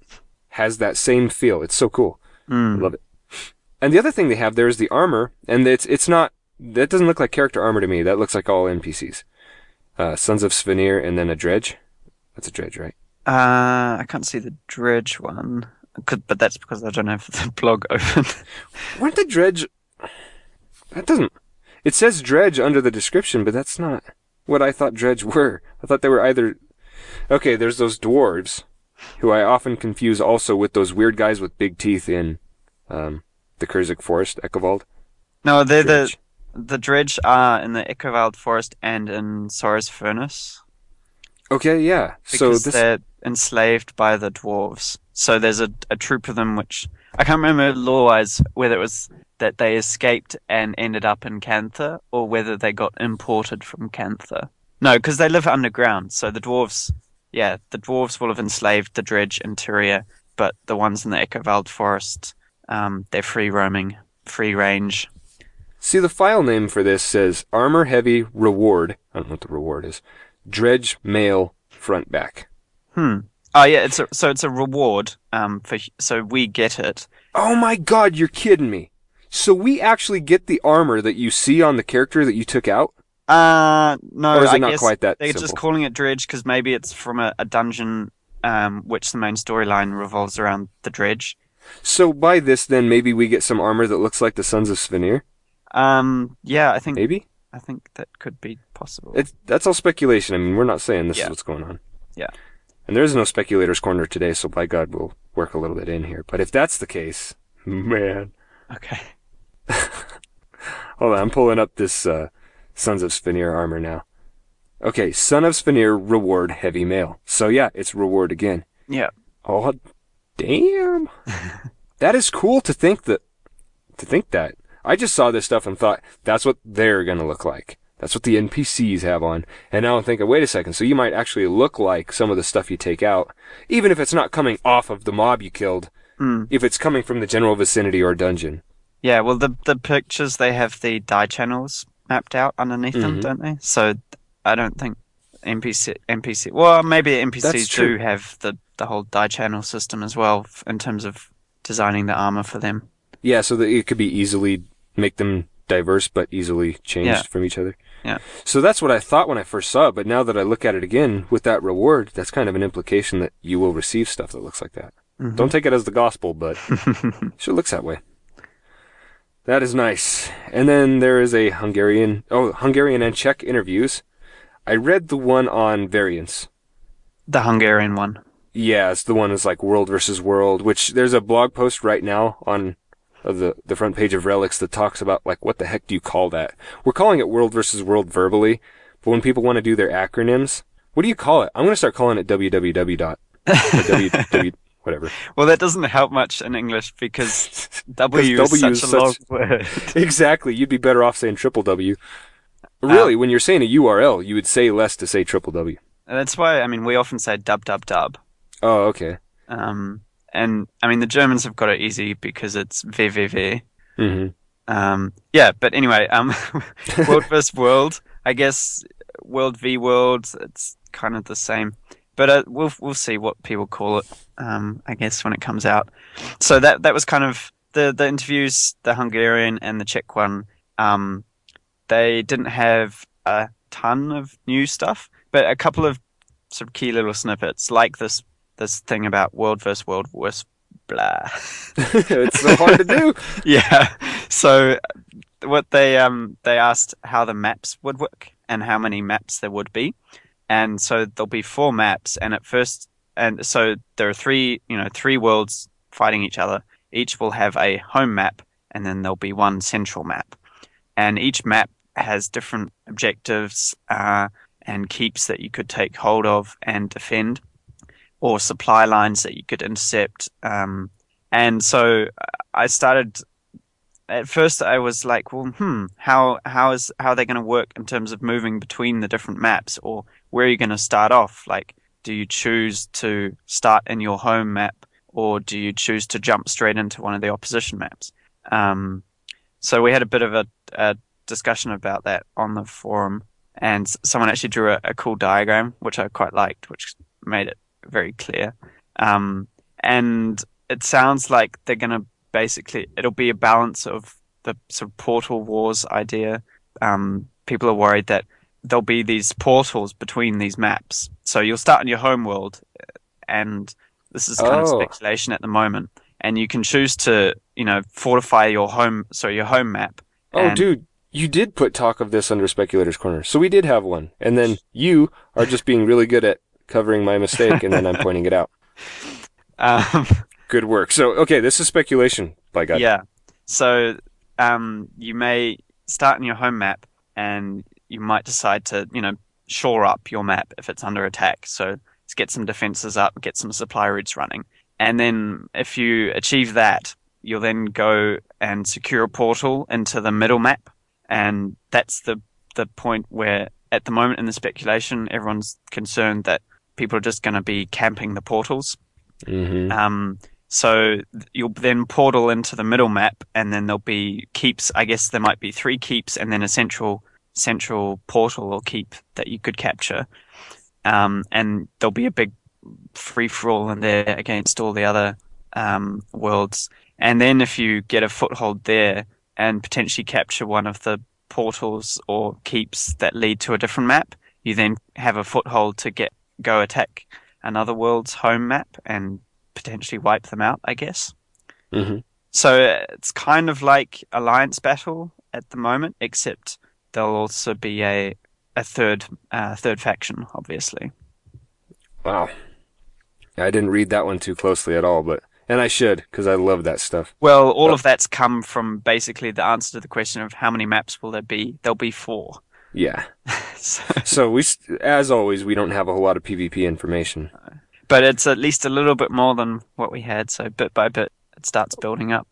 has that same feel. It's so cool. I Mm. love it. And the other thing they have there is the armor, and it's it's not that doesn't look like character armor to me. That looks like all NPCs. Uh, Sons of Svenir, and then a dredge. That's a dredge, right? Uh, I can't see the dredge one, Could- but that's because I don't have the *laughs* blog open. Weren't the dredge? That doesn't. It says dredge under the description, but that's not what I thought dredge were. I thought they were either. Okay, there's those dwarves, who I often confuse also with those weird guys with big teeth in, um, the Kurzik Forest, Echovald. no, they're the Dredge. the dredge are in the Echovald Forest and in Sorrow's Furnace Okay, yeah. So this. they're enslaved by the dwarves. So there's a, a troop of them which I can't remember law-wise whether it was that they escaped and ended up in Cantha or whether they got imported from Cantha. No, because they live underground. So the dwarves, yeah, the dwarves will have enslaved the dredge in Tyria, but the ones in the Echovald Forest, um, they're free roaming, free range. See, the file name for this says Armor Heavy Reward. I don't know what the reward is. Dredge Mail Front Back. Hmm. Oh yeah, it's a, so it's a reward. Um, for so we get it. Oh my god, you're kidding me. So we actually get the armor that you see on the character that you took out? Uh, no, Or is it I not guess quite that they're just calling it dredge because maybe it's from a, a dungeon, um, which the main storyline revolves around the dredge. So by this, then maybe we get some armor that looks like the Sons of Svenir? Um, yeah, I think Maybe? I think that could be possible. It's, that's all speculation. I mean, we're not saying this Yeah. is what's going on. Yeah. And there is no speculator's corner today, so by God, we'll work a little bit in here. But if that's the case, man. okay. *laughs* Hold on, I'm pulling up this uh, Sons of Svenir armor now. Okay, Son of Svenir reward heavy mail. So yeah, it's reward again. Yeah. Oh, damn. that is cool to think that. To think that. I just saw this stuff and thought that's what they're gonna look like. That's what the NPCs have on. And now I'm thinking, wait a second. So you might actually look like some of the stuff you take out, even if it's not coming off of the mob you killed. Hmm. If it's coming from the general vicinity or dungeon. Yeah. Well, the the pictures they have the dye channels mapped out underneath them, Mhm. don't they? So I don't think NPC NPC. Well, maybe NPCs do have the the whole dye channel system as well in terms of designing the armor for them. Yeah, so that it could be easily make them diverse, but easily changed Yeah. from each other. Yeah. So that's what I thought when I first saw it, but now that I look at it again with that reward, that's kind of an implication that you will receive stuff that looks like that. Mhm. Don't take it as the gospel, but *laughs* it sure looks that way. That is nice. And then there is a Hungarian, oh, Hungarian and Czech interviews. I read the one on variants. The Hungarian one. Yeah, it's the one that's like world versus world, which there's a blog post right now on uh, the the front page of Relics that talks about like what the heck do you call that? We're calling it world versus world verbally, but when people want to do their acronyms, what do you call it? I'm going to start calling it www dot www *laughs* whatever. Well, that doesn't help much in English because *laughs* W is such a long *laughs* word. exactly. You'd be better off saying triple W. Really, when you're saying a URL, you would say less to say triple W. That's why I mean we often say dub dub dub. Oh, okay. Um, and I mean the Germans have got it easy because it's www. hmm Um, yeah, but anyway, um, *laughs* world versus world. I guess world v world. It's kind of the same, but uh, we'll we'll see what people call it. Um, I guess when it comes out. So that that was kind of the the interviews, the Hungarian and the Czech one. Um, they didn't have a ton of new stuff, but a couple of sort of key little snippets, like this this thing about world versus world versus blah. *laughs* it's so hard to do. *laughs* yeah. So what they um they asked how the maps would work and how many maps there would be, and so there'll be four maps. And at first, and so there are three you know three worlds fighting each other. Each will have a home map, and then there'll be one central map, and each map has different objectives uh, and keeps that you could take hold of and defend, or supply lines that you could intercept. Um, and so I started at first I was like, well, hmm, how how is how are they going to work in terms of moving between the different maps, or where are you going to start off? Like, do you choose to start in your home map, or do you choose to jump straight into one of the opposition maps? Um, so we had a bit of a, a discussion about that on the forum, and someone actually drew a, a cool diagram, which I quite liked, which made it very clear. Um, and it sounds like they're going to basically it'll be a balance of the sort of portal wars idea. Um, people are worried that there'll be these portals between these maps. So you'll start in your home world, and this is kind of Oh. speculation at the moment. And you can choose to, you know, fortify your home, so your home map. Oh, dude, you did put talk of this under Speculator's Corner. So we did have one. And then you are just being really good at covering my mistake, and then I'm pointing it out. *laughs* Um, Good work. So, okay, this is speculation, by God. Yeah. So um, you may start in your home map, and you might decide to, you know, shore up your map if it's under attack. So let's get some defenses up, get some supply routes running, and then if you achieve that, you'll then go and secure a portal into the middle map, and that's the the point where, at the moment in the speculation, everyone's concerned that people are just going to be camping the portals. hmm Um, So you'll then portal into the middle map, and then there'll be keeps. I guess there might be three keeps, and then a central central portal or keep that you could capture. Um, and there'll be a big free for all in there against all the other um, worlds. And then if you get a foothold there and potentially capture one of the portals or keeps that lead to a different map, you then have a foothold to get go attack another world's home map and potentially wipe them out, I guess. hmm So it's kind of like alliance battle at the moment, except there'll also be a a third uh, third faction, obviously. Wow. I didn't read that one too closely at all, but and I should because I love that stuff. Well, all of that's come from basically the answer to the question of how many maps will there be? There'll be four. Yeah. *laughs* So, So we, as always, we don't have a whole lot of PvP information. but it's at least a little bit more than what we had. So bit by bit, it starts building up.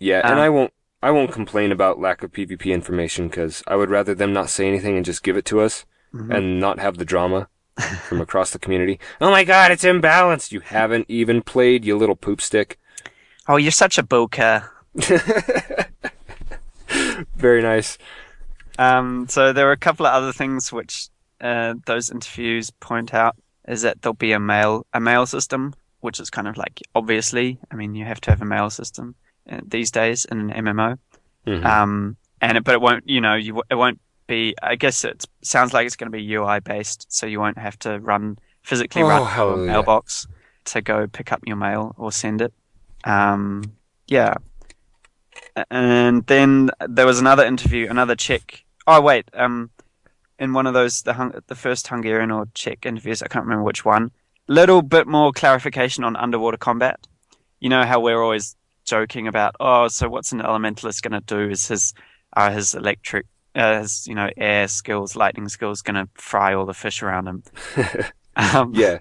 Yeah, and Um, I won't. I won't complain about lack of PvP information because I would rather them not say anything and just give it to us Mm-hmm. and not have the drama from across the community. Oh my god, it's imbalanced. You haven't even played, you little poop stick. Oh, you're such a bulker. *laughs* Very nice. Um, so there are a couple of other things which uh, those interviews point out is that there'll be a mail a mail system, which is kind of like obviously, I mean, you have to have a mail system uh, these days in an MMO. Mhm. Um, and it, but it won't, you know, you it won't be. I guess it sounds like it's going to be UI based, so you won't have to run physically Oh, run a mailbox to go pick up your mail or send it. Um, yeah. And then there was another interview, another Czech. Oh wait, um, in one of those the Hung- the first Hungarian or Czech interviews, I can't remember which one. Little bit more clarification on underwater combat. You know how we're always joking about, oh, so what's an elementalist going to do? Is his are his electric, uh, his you know air skills, lightning skills going to fry all the fish around him? *laughs* um, Yeah.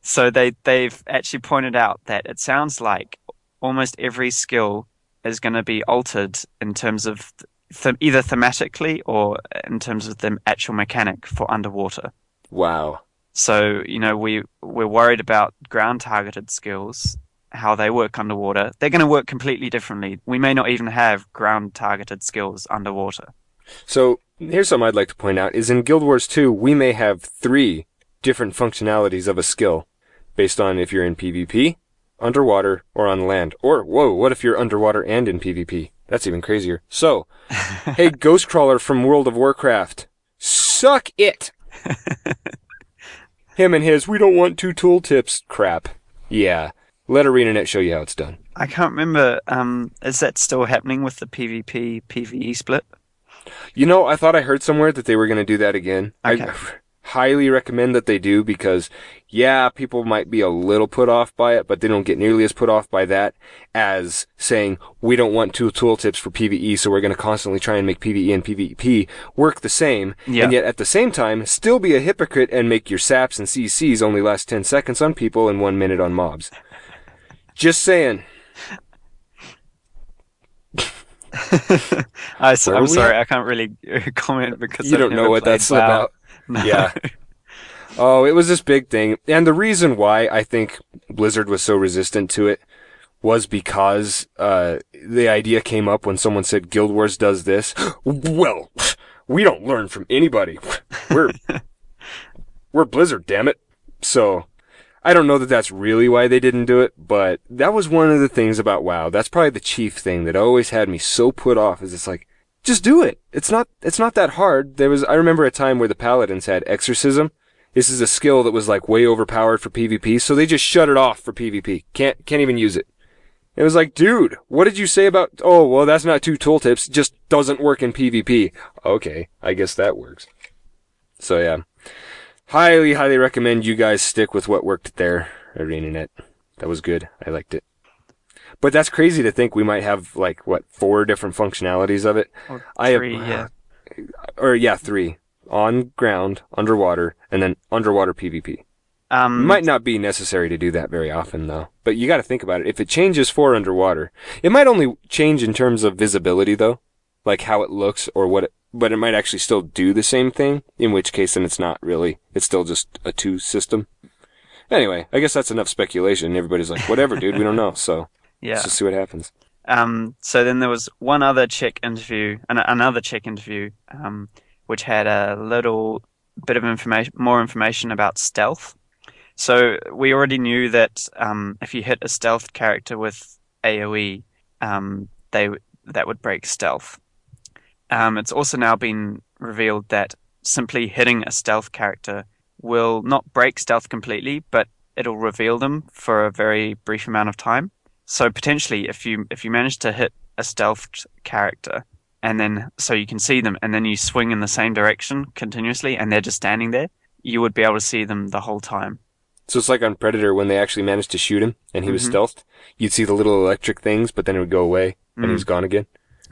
so they they've actually pointed out that it sounds like almost every skill is going to be altered in terms of th- either thematically or in terms of the actual mechanic for underwater. Wow. So you know we we're worried about ground targeted skills, how they work underwater. They're going to work completely differently. We may not even have ground targeted skills underwater. So here's something I'd like to point out: is in Guild Wars 2, we may have three different functionalities of a skill, based on if you're in PvP, underwater, or on land. Or whoa, what if you're underwater and in PvP? That's even crazier. So, *laughs* hey, Ghostcrawler from World of Warcraft, suck it. *laughs* Him and his, we don't want two tooltips crap. Yeah, let ArenaNet show you how it's done. I can't remember. Um, is that still happening with the PvP PvE split? You know, I thought I heard somewhere that they were going to do that again. Okay. I *laughs* highly recommend that they do because, yeah, people might be a little put off by it, but they don't get nearly as put off by that as saying, we don't want two tooltips for PvE, so we're going to constantly try and make PvE and PvP work the same. Yeah. And yet, at the same time, still be a hypocrite and make your saps and CCs only last 10 seconds on people and one minute on mobs. Just saying. *laughs* I, am sorry? I can't really *laughs* comment because You I've don't know what that's WoW. about. *laughs* No. Yeah. Oh, it was this big thing. And the reason why I think Blizzard was so resistant to it was because uh, the idea came up when someone said Guild Wars does this. *gasps* Well, we don't learn from anybody. We're we're Blizzard, damn it. So I don't know that that's really why they didn't do it, but that was one of the things about WoW. That's probably the chief thing that always had me so put off. Is it's like just do it. It's not it's not that hard. There was I remember a time where the paladins had exorcism. This is a skill that was like way overpowered for PvP, so they just shut it off for PvP. Can't can't even use it. It was like, dude, what did you say about? Oh, well, that's not two tooltips. Just doesn't work in PvP. Okay, I guess that works. So yeah, highly highly recommend you guys stick with what worked there, ArenaNet. That was good. I liked it. But that's crazy to think we might have like what four different functionalities of it. Or I have- three, yeah. Or yeah, three on ground, underwater, and then underwater PvP. Um, Might not be necessary to do that very often though. But you got to think about it. If it changes for underwater, it might only change in terms of visibility though, like how it looks or what it, but it might actually still do the same thing, in which case then it's not really, it's still just a two system. Anyway, I guess that's enough speculation. Everybody's like, whatever, dude, we don't know. So *laughs* Yeah. let's just see what happens. Um, so then there was one other Czech interview, an- another Czech interview, um, which had a little bit of information, more information about stealth. So we already knew that um, if you hit a stealth character with AOE, um, they that would break stealth. Um, it's also now been revealed that simply hitting a stealth character will not break stealth completely, but it'll reveal them for a very brief amount of time. So potentially, if you if you manage to hit a stealthed character, and then so you can see them, and then you swing in the same direction continuously, and they're just standing there, you would be able to see them the whole time. So it's like on Predator when they actually managed to shoot him and he was Mhm. stealthed. You'd see the little electric things, but then it would go away and he Mm. was gone again.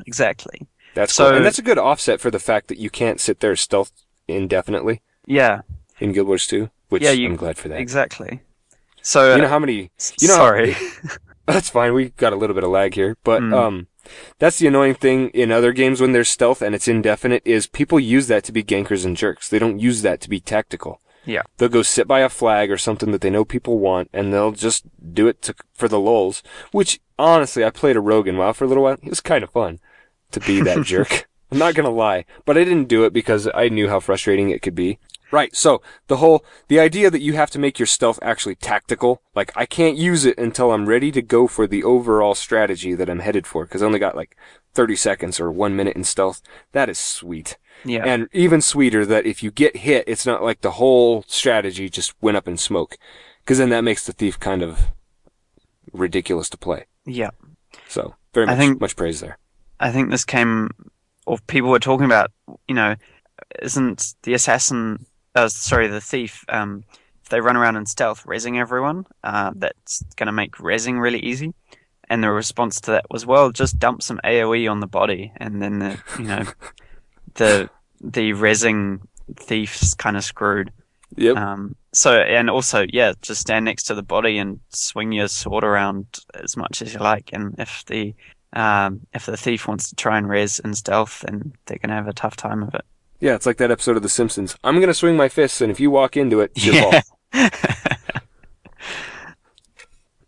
Exactly. That's So- cool. And that's a good offset for the fact that you can't sit there stealth indefinitely Yeah. in Guild Wars 2, which Yeah, you- I'm glad for that. Exactly. So You know how many you know- sorry. *laughs* That's fine. We got a little bit of lag here, but Mm. um, that's the annoying thing in other games when there's stealth and it's indefinite is people use that to be gankers and jerks. They don't use that to be tactical. Yeah. They'll go sit by a flag or something that they know people want, and they'll just do it to, for the lulls. Which honestly, I played a rogue in WoW for a little while. It was kind of fun to be that *laughs* jerk. I'm not gonna lie, but I didn't do it because I knew how frustrating it could be. Right. So the whole, the idea that you have to make your stealth actually tactical, like I can't use it until I'm ready to go for the overall strategy that I'm headed for, because I only got like 30 seconds or one minute in stealth. That is sweet. yeah. And even sweeter that if you get hit, it's not like the whole strategy just went up in smoke. Because then that makes the thief kind of ridiculous to play. yeah. So very I much, think- much praise there. I think this came, or people were talking about, you know, isn't the assassin, uh, sorry, the thief, um, if they run around in stealth, rezzing everyone, uh, that's going to make rezzing really easy. And the response to that was, well, just dump some AOE on the body, and then the, you know, *laughs* the the rezzing thief's kind of screwed. Yep. Um, so, and also, yeah, just stand next to the body and swing your sword around as much as you like. And if the um, if the thief wants to try and res in stealth, then they're gonna have a tough time of it. yeah, it's like that episode of The Simpsons. I'm gonna swing my fists, and if you walk into it, your fault. *laughs*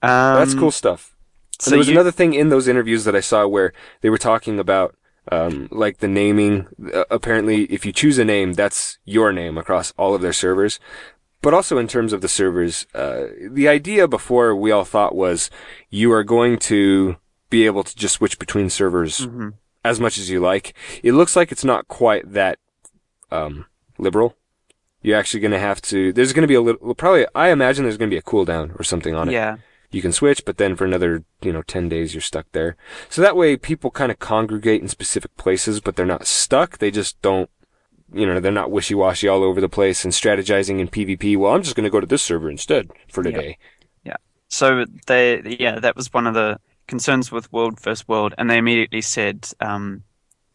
um, That's cool stuff. So and there was you- another thing in those interviews that I saw where they were talking about, um, like the naming. Uh, apparently, if you choose a name, that's your name across all of their servers. But also in terms of the servers, uh, the idea before we all thought was you are going to be able to just switch between servers Mhm. as much as you like. It looks like it's not quite that um, liberal. You're actually going to have to. There's going to be a little. Probably, I imagine there's going to be a cooldown or something on it Yeah, you can switch, but then for another, you know, 10 days you're stuck there. So that way people kind of congregate in specific places, but they're not stuck. They just don't, you know, they're not wishy-washy all over the place and strategizing in PvP. Well, I'm just going to go to this server instead for today. Yeah. today. So they, yeah, that was one of the concerns with World versus World, and they immediately said um,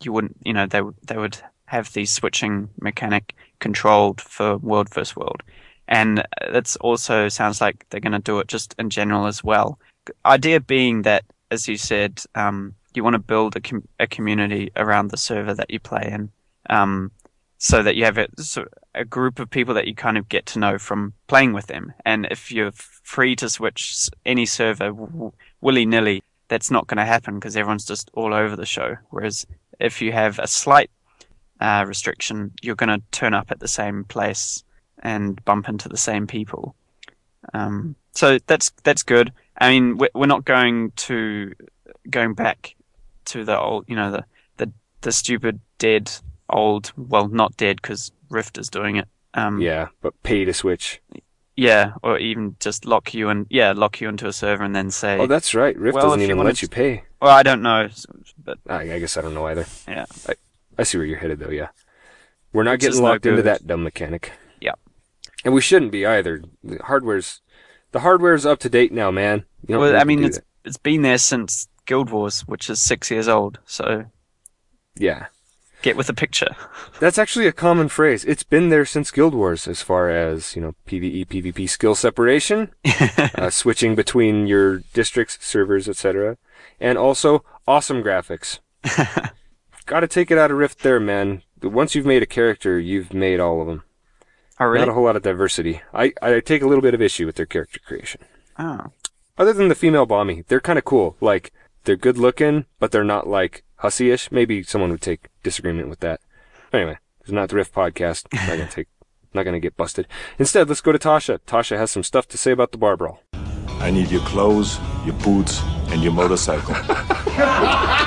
you wouldn't, you know, they would they would have the switching mechanic controlled for World versus World, and that's also sounds like they're going to do it just in general as well. Idea being that, as you said, um, you want to build a com- a community around the server that you play in. Um, so that you have a, so a group of people that you kind of get to know from playing with them. And if you're free to switch any server w- willy nilly, that's not going to happen because everyone's just all over the show. Whereas if you have a slight uh, restriction, you're going to turn up at the same place and bump into the same people. Um, so that's that's good. I mean, we're, not going to going back to the old, you know, the the the stupid dead old. Well, not dead because Rift is doing it. Um, Yeah, but pay to switch. Yeah, or even just lock you in. Yeah, lock you into a server and then say. Oh, that's right. Rift Well, doesn't even let you pay. well, I don't know, but I, I guess I don't know either. yeah, I, I see where you're headed though, yeah. We're not Which getting no locked into that dumb mechanic. Yeah. And we shouldn't be either. The hardware's the hardware's up to date now, man. You well, I mean, it's that. it's been there since Guild Wars, which is six years old. So yeah. Get with the picture. That's actually a common phrase. It's been there since Guild Wars as far as, you know, PvE, PvP skill separation, *laughs* uh, switching between your districts, servers, etc. And also awesome graphics. *laughs* Gotta take it out of Rift there, man. Once you've made a character, you've made all of them. Oh, really? Not a whole lot of diversity. I, I take a little bit of issue with their character creation. Oh. Other than the female Bahmi, they're kind of cool. Like, they're good looking, but they're not like hussy-ish. Maybe someone would take disagreement with that. Anyway, it's not the Rift podcast. I'm not gonna *laughs* take, not gonna get busted. Instead, let's go to Tasha. Tasha has some stuff to say about the bar brawl. I need your clothes, your boots, and your motorcycle. *laughs*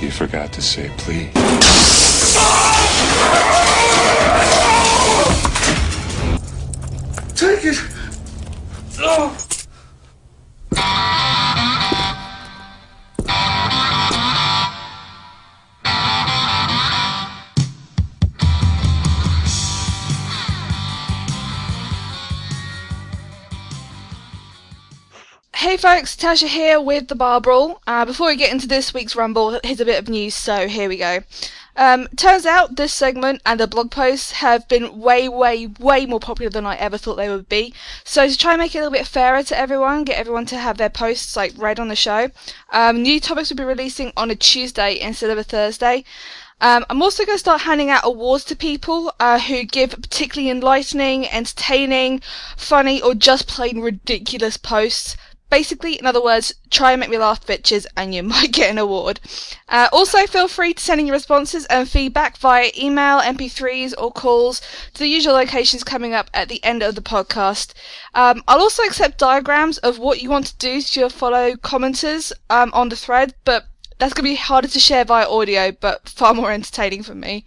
You forgot to say please. Take it! Oh! Hey folks, Tasha here with the Bar Brawl. Uh, before we get into this week's Rumble, here's a bit of news, so here we go. Um, turns out this segment and the blog posts have been way, way, way more popular than I ever thought they would be. So to try and make it a little bit fairer to everyone, get everyone to have their posts like read on the show, um, new topics will be releasing on a Tuesday instead of a Thursday. Um, I'm also going to start handing out awards to people uh, who give particularly enlightening, entertaining, funny, or just plain ridiculous posts. Basically, in other words, try and make me laugh, bitches, and you *laughs* might get an award. Uh, also, feel free to send in your responses and feedback via email, MP3s, or calls to the usual locations coming up at the end of the podcast. Um, I'll also accept diagrams of what you want to do to your follow commenters um, on the thread, but that's going to be harder to share via audio, but far more entertaining for me.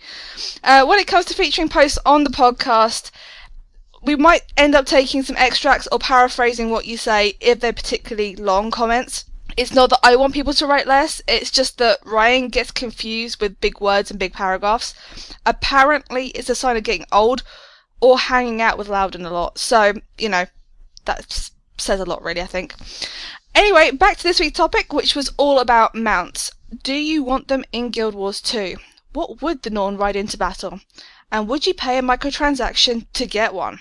Uh, when it comes to featuring posts on the podcast, we might end up taking some extracts or paraphrasing what you say if they're particularly long comments. It's not that I want people to write less, it's just that Ryan gets confused with big words and big paragraphs. Apparently, it's a sign of getting old or hanging out with Loudon a lot. So, you know, that says a lot, really, I think. Anyway, back to this week's topic, which was all about mounts. Do you want them in Guild Wars 2? What would the Norn ride into battle? And would you pay a microtransaction to get one?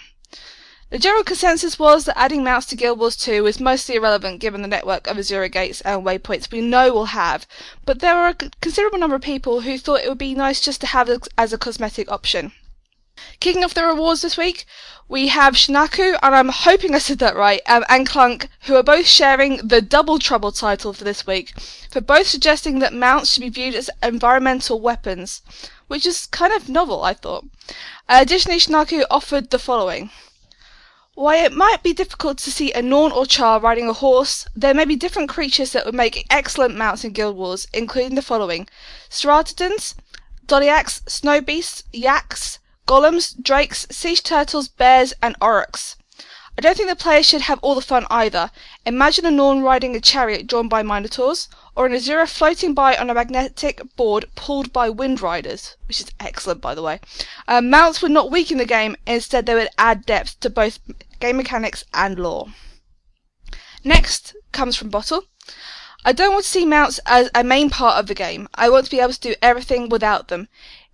The general consensus was that adding mounts to Guild Wars 2 is mostly irrelevant given the network of Asura gates and waypoints we know we'll have, but there were a considerable number of people who thought it would be nice just to have it as a cosmetic option. Kicking off the rewards this week, we have Shinaku, and I'm hoping I said that right, um, and Clunk, who are both sharing the Double Trouble title for this week, for both suggesting that mounts should be viewed as environmental weapons which is kind of novel, I thought. Uh, additionally, Shinaku offered the following. While it might be difficult to see a Norn or Char riding a horse, there may be different creatures that would make excellent mounts in Guild Wars, including the following Ceratodons, Dolyaks, Snow Beasts, Yaks, Golems, Drakes, sea Turtles, Bears, and Aurochs. I don't think the players should have all the fun either. Imagine a Norn riding a chariot drawn by Minotaurs, or an Asura floating by on a magnetic board pulled by Wind Riders, which is excellent by the way. Uh, mounts would not weaken the game, instead they would add depth to both game mechanics and lore. Next comes from Bottle. I don't want to see mounts as a main part of the game. I want to be able to do everything without them.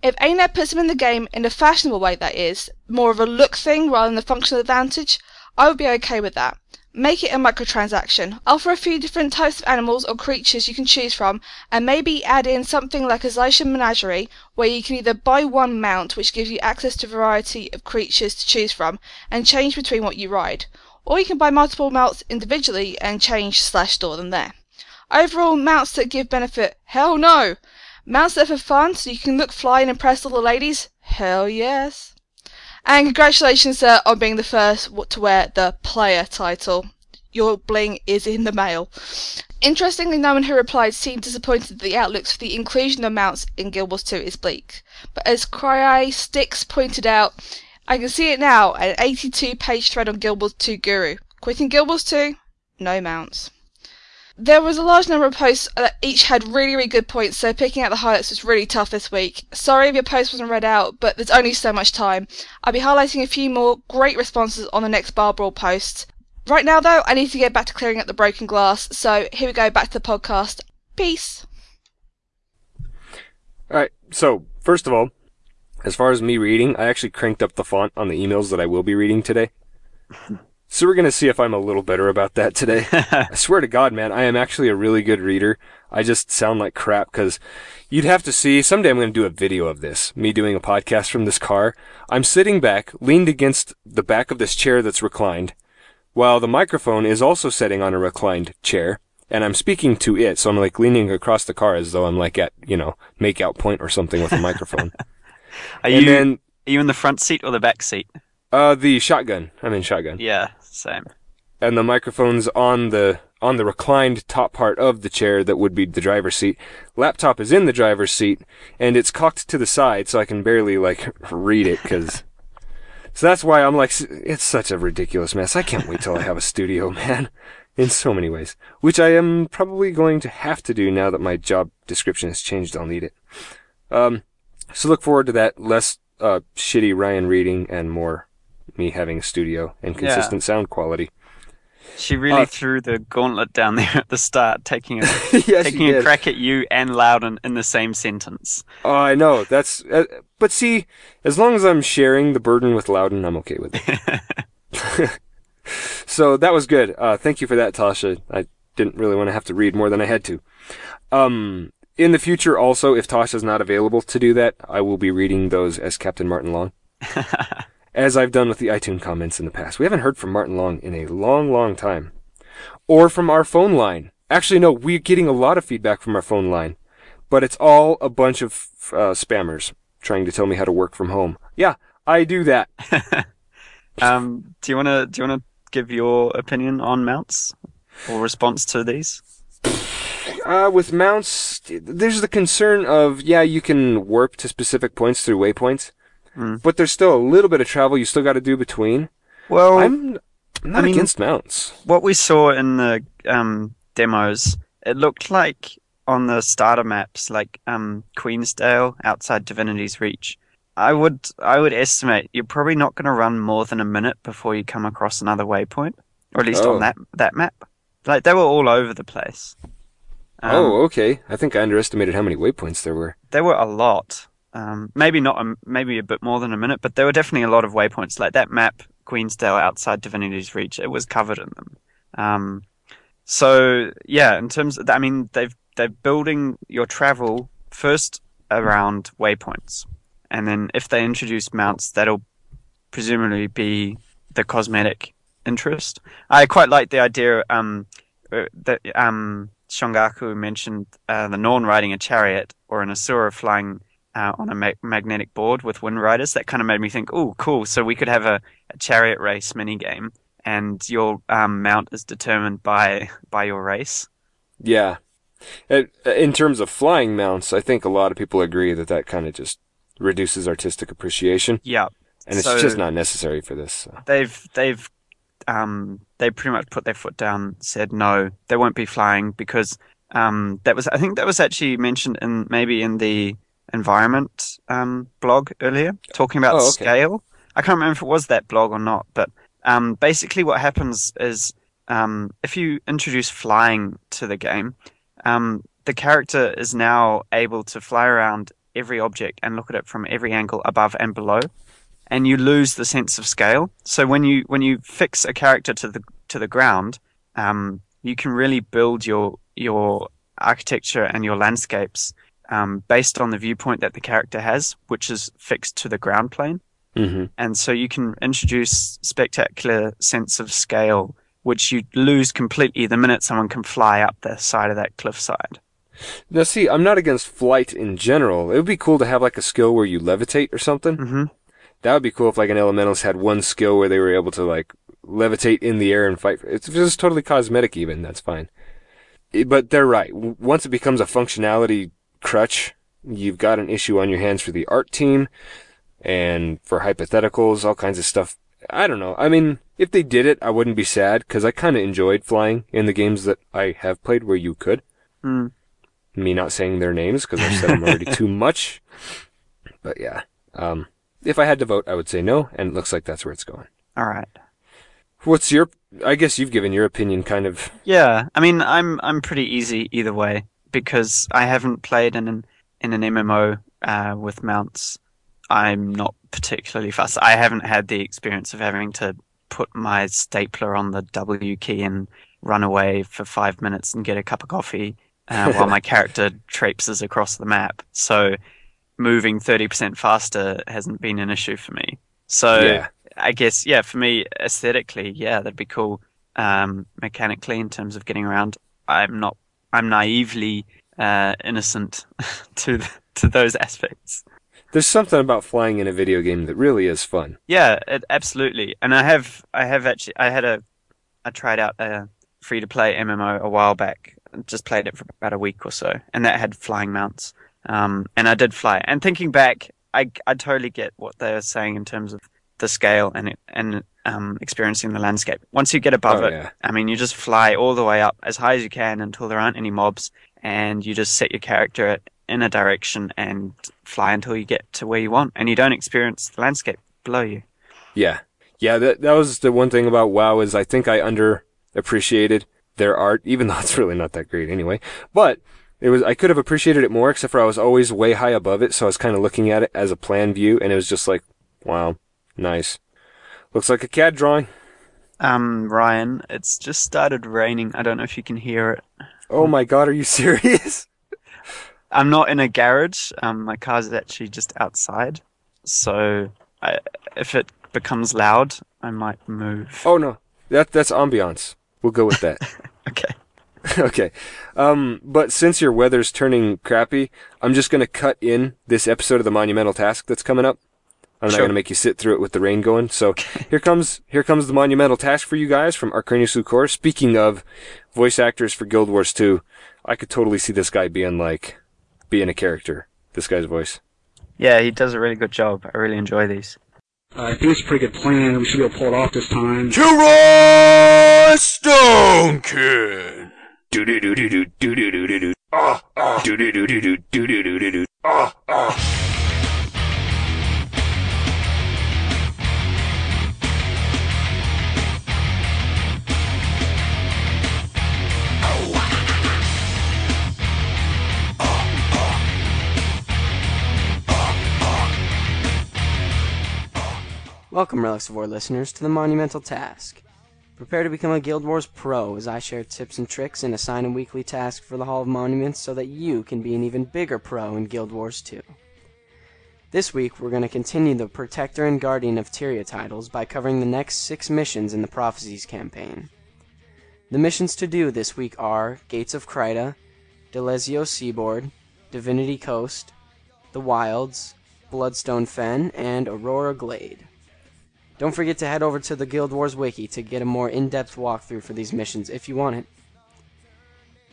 If ANET puts them in the game in a fashionable way, that is, more of a look thing rather than a functional advantage, I would be okay with that. Make it a microtransaction. Offer a few different types of animals or creatures you can choose from, and maybe add in something like a Zaishen Menagerie, where you can either buy one mount, which gives you access to a variety of creatures to choose from, and change between what you ride, or you can buy multiple mounts individually and change slash store them there. Overall, mounts that give benefit, hell no! Mounts that are for fun, so you can look fly and impress all the ladies, hell yes! And congratulations, sir, on being the first to wear the player title. Your bling is in the mail. Interestingly, no one who replied seemed disappointed that the outlooks for the inclusion of mounts in Guild Wars 2 is bleak. But as Cry Sticks pointed out, I can see it now, an 82 page thread on Guild Wars 2 Guru. Quitting Guild Wars 2? No mounts. There was a large number of posts that each had really, really good points, so picking out the highlights was really tough this week. Sorry if your post wasn't read out, but there's only so much time. I'll be highlighting a few more great responses on the next Bar Brawl post. Right now, though, I need to get back to clearing up the broken glass, so here we go back to the podcast. Peace. Alright, so, first of all, as far as me reading, I actually cranked up the font on the emails that I will be reading today. *laughs* So we're gonna see if I'm a little better about that today. *laughs* I swear to God, man, I am actually a really good reader. I just sound like crap because you'd have to see. Someday I'm gonna do a video of this, me doing a podcast from this car. I'm sitting back, leaned against the back of this chair that's reclined, while the microphone is also sitting on a reclined chair, and I'm speaking to it. So I'm like leaning across the car as though I'm like at you know make out point or something with a microphone. *laughs* Are and you then are you in the front seat or the back seat? Uh, the shotgun. I mean shotgun. Yeah, same. and the microphone's on the on the reclined top part of the chair that would be the driver's seat. Laptop is in the driver's seat, and it's cocked to the side, so I can barely like *laughs* read it because. *laughs* So that's why I'm like, it's such a ridiculous mess. I can't wait till I have a studio, *laughs* man. In so many ways, which I am probably going to have to do now that my job description has changed. I'll need it. Um, so look forward to that less uh, shitty Ryan reading and more me having a studio and Yeah. consistent sound quality. She really Uh, threw the gauntlet down there at the start, taking a *laughs* yes, taking a crack at you and Loudon in the same sentence. Oh, I know. That's. Uh, but see, as long as I'm sharing the burden with Loudon, I'm okay with it. *laughs* *laughs* so that was good. Uh, thank you for that, Tasha. I didn't really want to have to read more than I had to. Um, in the future, also, if Tasha's not available to do that, I will be reading those as Captain Martin Long. As I've done with the iTunes comments in the past. We haven't heard from Martin Long in a long, long time. Or from our phone line. Actually, no, we're getting a lot of feedback from our phone line. But it's all a bunch of uh, spammers trying to tell me how to work from home. Yeah, I do that. *laughs* Um, do you want to do you want to give your opinion on mounts or response to these? Uh, with mounts, there's the concern of, yeah, you can warp to specific points through waypoints, Mm. but there's still a little bit of travel you still got to do between. Well, I'm, I'm not I mean- against mounts. what we saw in the um, demos, it looked like on the starter maps, like um, Queensdale outside Divinity's Reach. I would I would estimate you're probably not going to run more than a minute before you come across another waypoint, or at least Oh. on that that map. Like they were all over the place. Um, oh, okay. I think I underestimated how many waypoints there were. there were a lot. Um, maybe not, a, maybe a bit more than a minute, but there were definitely a lot of waypoints. Like that map, Queensdale outside Divinity's Reach, it was covered in them. Um, so yeah, in terms, of, I mean, they've they're building your travel first around waypoints, and then if they introduce mounts, that'll presumably be the cosmetic interest. I quite like the idea um, uh, that um, Shongaku mentioned uh, the Norn riding a chariot or an Asura flying uh, on a ma- magnetic board with Wind Riders. That kind of made me think, oh, cool. So we could have a, a chariot race mini game, and your um, mount is determined by by your race. Yeah. Uh, In terms of flying mounts, I think a lot of people agree that that kind of just reduces artistic appreciation, Yeah, and it's So- just not necessary for this. So. they've they've um, they pretty much put their foot down, said no, they won't be flying because um, that was I think that was actually mentioned in maybe in the environment um, blog earlier, talking about Oh, okay. scale. I can't remember if it was that blog or not, but um, basically what happens is um, if you introduce flying to the game, um, the character is now able to fly around every object and look at it from every angle above and below and you lose the sense of scale. So when you when you fix a character to the to the ground, um, you can really build your your architecture and your landscapes um, based on the viewpoint that the character has, which is fixed to the ground plane. hmm And so you can introduce spectacular sense of scale, which you lose completely the minute someone can fly up the side of that cliffside. Now, see, I'm not against flight in general. It would be cool to have like a skill where you levitate or something. hmm That would be cool if like an elementalist had one skill where they were able to like levitate in the air and fight. It's just totally cosmetic even. That's fine. But they're right. Once it becomes a functionality crutch, you've got an issue on your hands for the art team and for hypotheticals, all kinds of stuff. I don't know. I mean, if they did it, I wouldn't be sad because I kind of enjoyed flying in the games that I have played where you could. Mm. Me not saying their names because I've said them already too *laughs* much. But yeah, um, if I had to vote, I would say no, and it looks like that's where it's going. All right. What's your? I guess you've given your opinion, kind of. Yeah, I mean, I'm I'm pretty easy either way because I haven't played in an in an MMO uh, with mounts. I'm not particularly fussed. I haven't had the experience of having to put my stapler on the W key and run away for five minutes and get a cup of coffee uh, *laughs* while my character traipses across the map. So moving 30% faster hasn't been an issue for me. So Yeah. I guess, yeah, for me, aesthetically, yeah, that'd be cool. Um, mechanically, in terms of getting around, I'm not, I'm naively uh, innocent *laughs* to to those aspects. There's something about flying in a video game that really is fun. Yeah, it, absolutely. And I have, I have actually, I had a, I tried out a free to play MMO a while back. Just played it for about a week or so, and that had flying mounts. Um, and I did fly. And thinking back, I, I totally get what they were saying in terms of the scale and it, and um, experiencing the landscape. Once you get above Oh, it, yeah. I mean, you just fly all the way up as high as you can until there aren't any mobs, and you just set your character in a direction and fly until you get to where you want, and you don't experience the landscape below you. Yeah. Yeah, that that was the one thing about WoW is I think I underappreciated their art, *laughs* even though it's really not that great anyway. But it was I could have appreciated it more, except for I was always way high above it, so I was kind of looking at it as a plan view, and it was just like, wow, nice. Looks like a CAD drawing. Um, Ryan, it's just started raining. I don't know if you can hear it. Oh my god, are you *laughs* serious? I'm not in a garage. Um, my car's actually just outside. So I, if it becomes loud, I might move. Oh no, that that's ambiance. We'll go with that. *laughs* Okay. *laughs* okay. Um, but since your weather's turning crappy, I'm just gonna cut in this episode of the monumental task that's coming up. I'm not gonna make you sit through it with the rain going. So here comes here comes the monumental task for you guys from Arcanius Lucor. Speaking of voice actors for Guild Wars 2, I could totally see this guy being like being a character. This guy's voice. Yeah, he does a really good job. I really enjoy these. I think it's a pretty good plan. We should be able to pull it off this time. Kilroy Stone Kid. Do do do do do do do do do do. Ah ah. Do do do do do do do do do do. Ah ah. Welcome, Relics of Orr listeners, to the Monumental Task. Prepare to become a Guild Wars pro as I share tips and tricks and assign a weekly task for the Hall of Monuments so that you can be an even bigger pro in Guild Wars 2. This week, we're going to continue the Protector and Guardian of Tyria titles by covering the next six missions in the Prophecies campaign. The missions to do this week are Gates of Kryta, D'Alessio Seaboard, Divinity Coast, The Wilds, Bloodstone Fen, and Aurora Glade. Don't forget to head over to the Guild Wars Wiki to get a more in-depth walkthrough for these missions if you want it.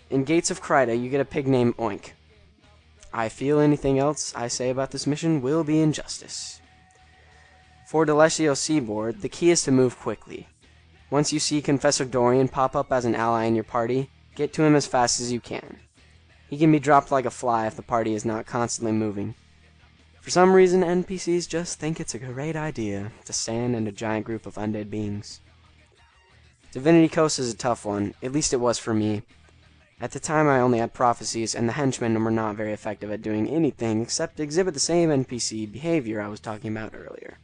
In Gates of Kryta, you get a pig named Oink. I feel anything else I say about this mission will be injustice. For D'Alessio Seaboard, the key is to move quickly. Once you see Confessor Dorian pop up as an ally in your party, get to him as fast as you can. He can be dropped like a fly if the party is not constantly moving. For some reason, NPCs just think it's a great idea to stand in a giant group of undead beings. Divinity Coast is a tough one, at least it was for me. At the time, I only had prophecies, and the henchmen were not very effective at doing anything except exhibit the same NPC behavior I was talking about earlier.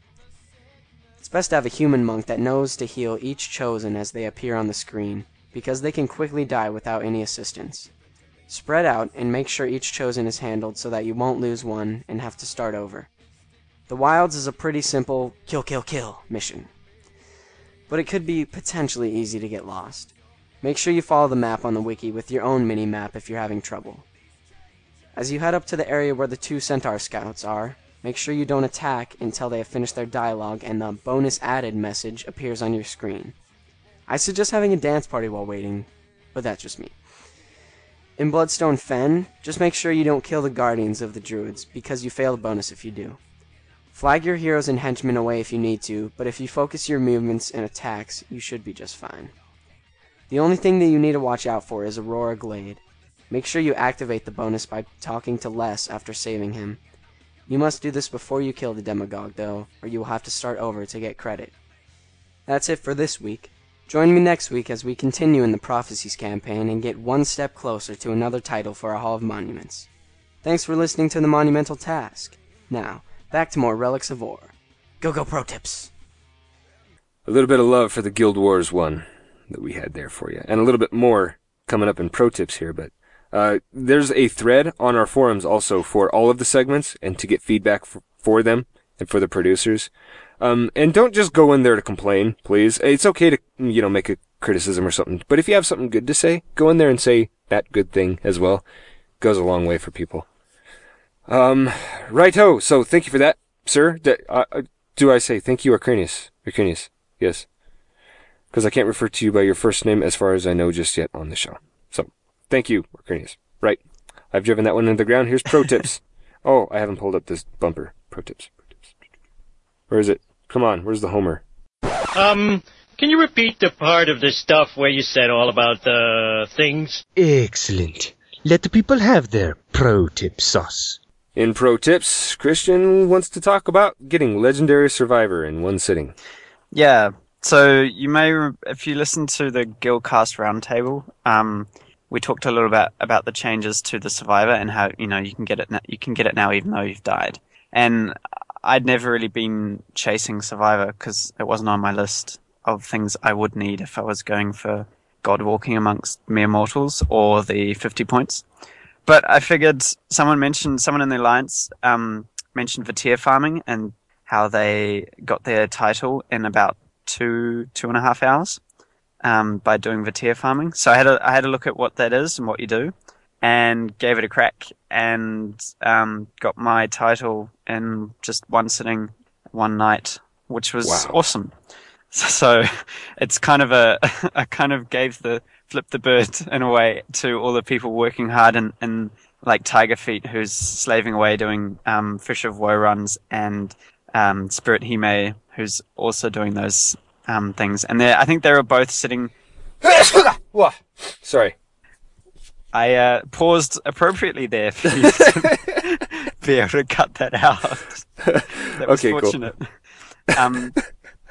It's best to have a human monk that knows to heal each chosen as they appear on the screen, because they can quickly die without any assistance. Spread out and make sure each chosen is handled so that you won't lose one and have to start over. The Wilds is a pretty simple kill, kill, kill mission, but it could be potentially easy to get lost. Make sure you follow the map on the wiki with your own mini map if you're having trouble. As you head up to the area where the two Centaur scouts are, make sure you don't attack until they have finished their dialogue and the bonus added message appears on your screen. I suggest having a dance party while waiting, but that's just me. In Bloodstone Fen, just make sure you don't kill the guardians of the druids, because you fail the bonus if you do. Flag your heroes and henchmen away if you need to, but if you focus your movements and attacks, you should be just fine. The only thing that you need to watch out for is Aurora Glade. Make sure you activate the bonus by talking to Les after saving him. You must do this before you kill the demagogue, though, or you will have to start over to get credit. That's it for this week. Join me next week as we continue in the Prophecies campaign and get one step closer to another title for our Hall of Monuments. Thanks for listening to the Monumental Task. Now, back to more Relics of Orr. Go Go Pro Tips! a little bit of love for the Guild Wars one that we had there for you, and a little bit more coming up in pro tips here. But uh, there's a thread on our forums also for all of the segments and to get feedback f- for them and for the producers. Um, and don't just go in there to complain, please. It's okay to you know make a criticism or something, but if you have something good to say, go in there and say that good thing as well. Goes a long way for people. Um, righto. So thank you for that, sir. D- uh, uh, do I say thank you, Arcanius? Arcanius, yes. Because I can't refer to you by your first name as far as I know just yet on the show. So, thank you, Arcanius. Right. I've driven that one into the ground. Here's pro tips. *laughs* Oh, I haven't pulled up this bumper. Pro tips. Pro tips. Where is it? Come on. Where's the Homer? Um, can you repeat the part of the stuff where you said all about the things? Excellent. Let the people have their pro tip sauce. In pro tips, Christian wants to talk about getting Legendary Survivor in one sitting. Yeah. So you may, if you listen to the Guildcast roundtable, um, we talked a little bit about the changes to the Survivor and how you know you can get it. Now, you can get it now even though you've died. And I'd never really been chasing Survivor because it wasn't on my list of things I would need if I was going for God walking amongst mere mortals or the 50 points. But I figured someone mentioned, someone in the alliance um, mentioned Vaettir farming and how they got their title in about two, two and a half hours um, by doing Vaettir farming. So I had a, I had a look at what that is and what you do and gave it a crack and um, got my title in just one sitting, one night, which was Wow. awesome. *laughs* So it's kind of a, *laughs* I kind of gave the, flip the bird *laughs* in a way to all the people working hard and, and like Tiger Feet, who's slaving away doing um, Fissure of Woe runs, and um, Spirit Hime, who's also doing those um, things. And they I think they were both sitting. *coughs* Sorry. I uh, paused appropriately there for you to *laughs* be able to cut that out. *laughs* That was Okay, cool. fortunate. Um,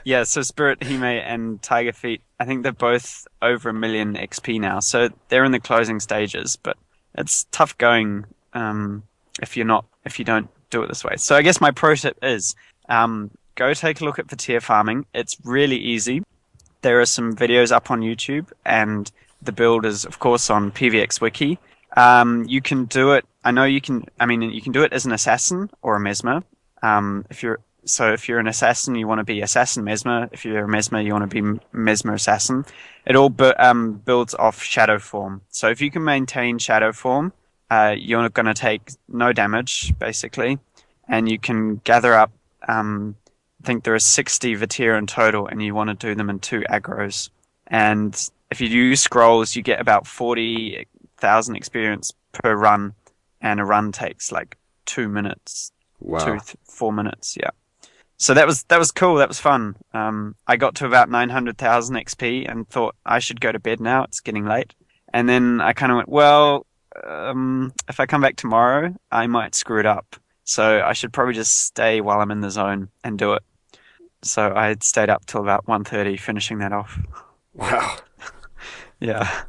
yeah, so Spirit Hime and Tiger Feet, I think they're both over a million XP now. So they're in the closing stages, but it's tough going um, if you're not if you don't do it this way. So I guess my pro tip is um, go take a look at Vaettir farming. It's really easy. There are some videos up on YouTube, and the build is of course on PVX Wiki. Um, you can do it. I know you can. I mean, you can do it as an assassin or a mesmer. Um, if you're so, if you're an assassin, you want to be assassin mesmer. If you're a mesmer, you want to be mesmer assassin. It all bu- um, builds off shadow form. So if you can maintain shadow form, uh, you're going to take no damage basically, and you can gather up. Um, I think there are 60 Vaettir in total, and you want to do them in two aggros. And if you use scrolls, you get about 40,000 experience per run, and a run takes like two minutes, Wow. two, th- four minutes, yeah. So that was that was cool. That was fun. Um, I got to about 900,000 XP and thought I should go to bed now. It's getting late. And then I kind of went, well, um, if I come back tomorrow, I might screw it up. So I should probably just stay while I'm in the zone and do it. So I had stayed up till about 1.30 finishing that off. Wow. Yeah.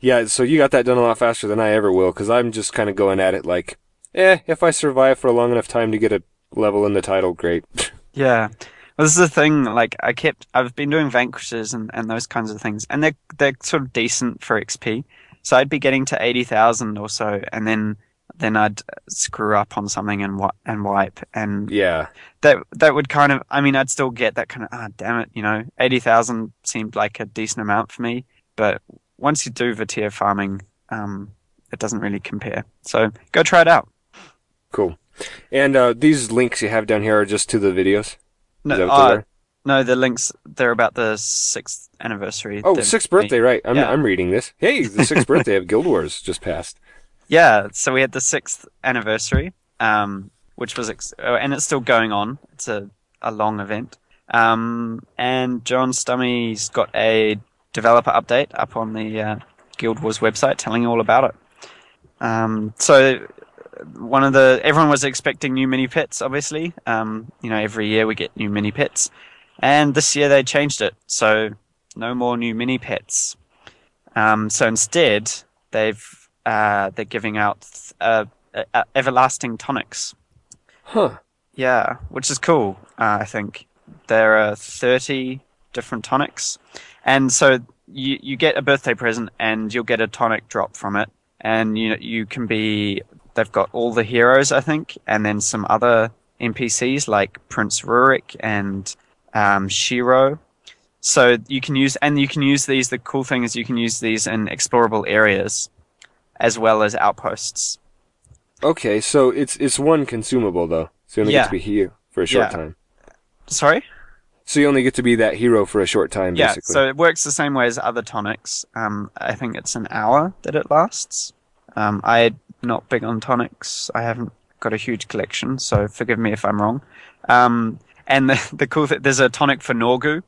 Yeah, so you got that done a lot faster than I ever will, because I'm just kind of going at it like, eh, if I survive for a long enough time to get a level in the title, great. *laughs* Yeah. Well, this is the thing. Like, I kept, I've been doing vanquishes and, and those kinds of things, and they're they're sort of decent for XP. So I'd be getting to eighty thousand or so, and then then I'd screw up on something and and wipe, and yeah, that that would kind of. I mean, I'd still get that kind of. Ah, damn it, you know, eighty thousand seemed like a decent amount for me, but once you do Vaettir farming, um, it doesn't really compare. So go try it out. Cool. And uh, these links you have down here are just to the videos? No, Is that what uh, no, the links they're about the sixth anniversary. Oh, sixth birthday, right. I'm, Yeah. I'm reading this. Hey, the sixth birthday of Guild Wars just passed. *laughs* Yeah, so we had the sixth anniversary, um, which was, ex- oh, and it's still going on. It's a, a long event. Um, and John Stumme's got a developer update up on the uh, Guild Wars website telling you all about it. Um, so one of the everyone was expecting new mini pets, obviously. Um, you know, every year we get new mini pets, and this year they changed it. So no more new mini pets. Um, so instead, they've uh, they're giving out uh, uh, uh, everlasting tonics. Huh. Yeah, which is cool. Uh, I think there are thirty different tonics, and so you you get a birthday present and you'll get a tonic drop from it, and you you can be they've got all the heroes I think, and then some other NPCs like Prince Rurik and um, Shiro. So you can use and you can use these. The cool thing is you can use these in explorable areas, as well as outposts. Okay, so it's it's one consumable though, so you only Yeah. get to be here for a short Yeah. time. Sorry. So you only get to be that hero for a short time, Yeah, basically. so it works the same way as other tonics. Um, I think it's an hour that it lasts. Um, I'm not big on tonics. I haven't got a huge collection, so forgive me if I'm wrong. Um, and the, *laughs* the cool thing, there's a tonic for Norgu,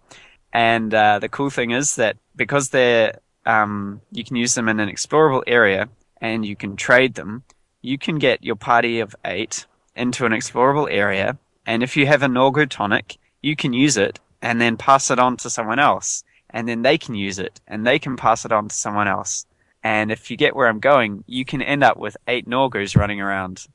and uh, the cool thing is that because they're, um, you can use them in an explorable area, and you can trade them. You can get your party of eight into an explorable area, and if you have a Norgu tonic, you can use it and then pass it on to someone else, and then they can use it and they can pass it on to someone else. And if you get where I'm going, you can end up with eight Norgus running around.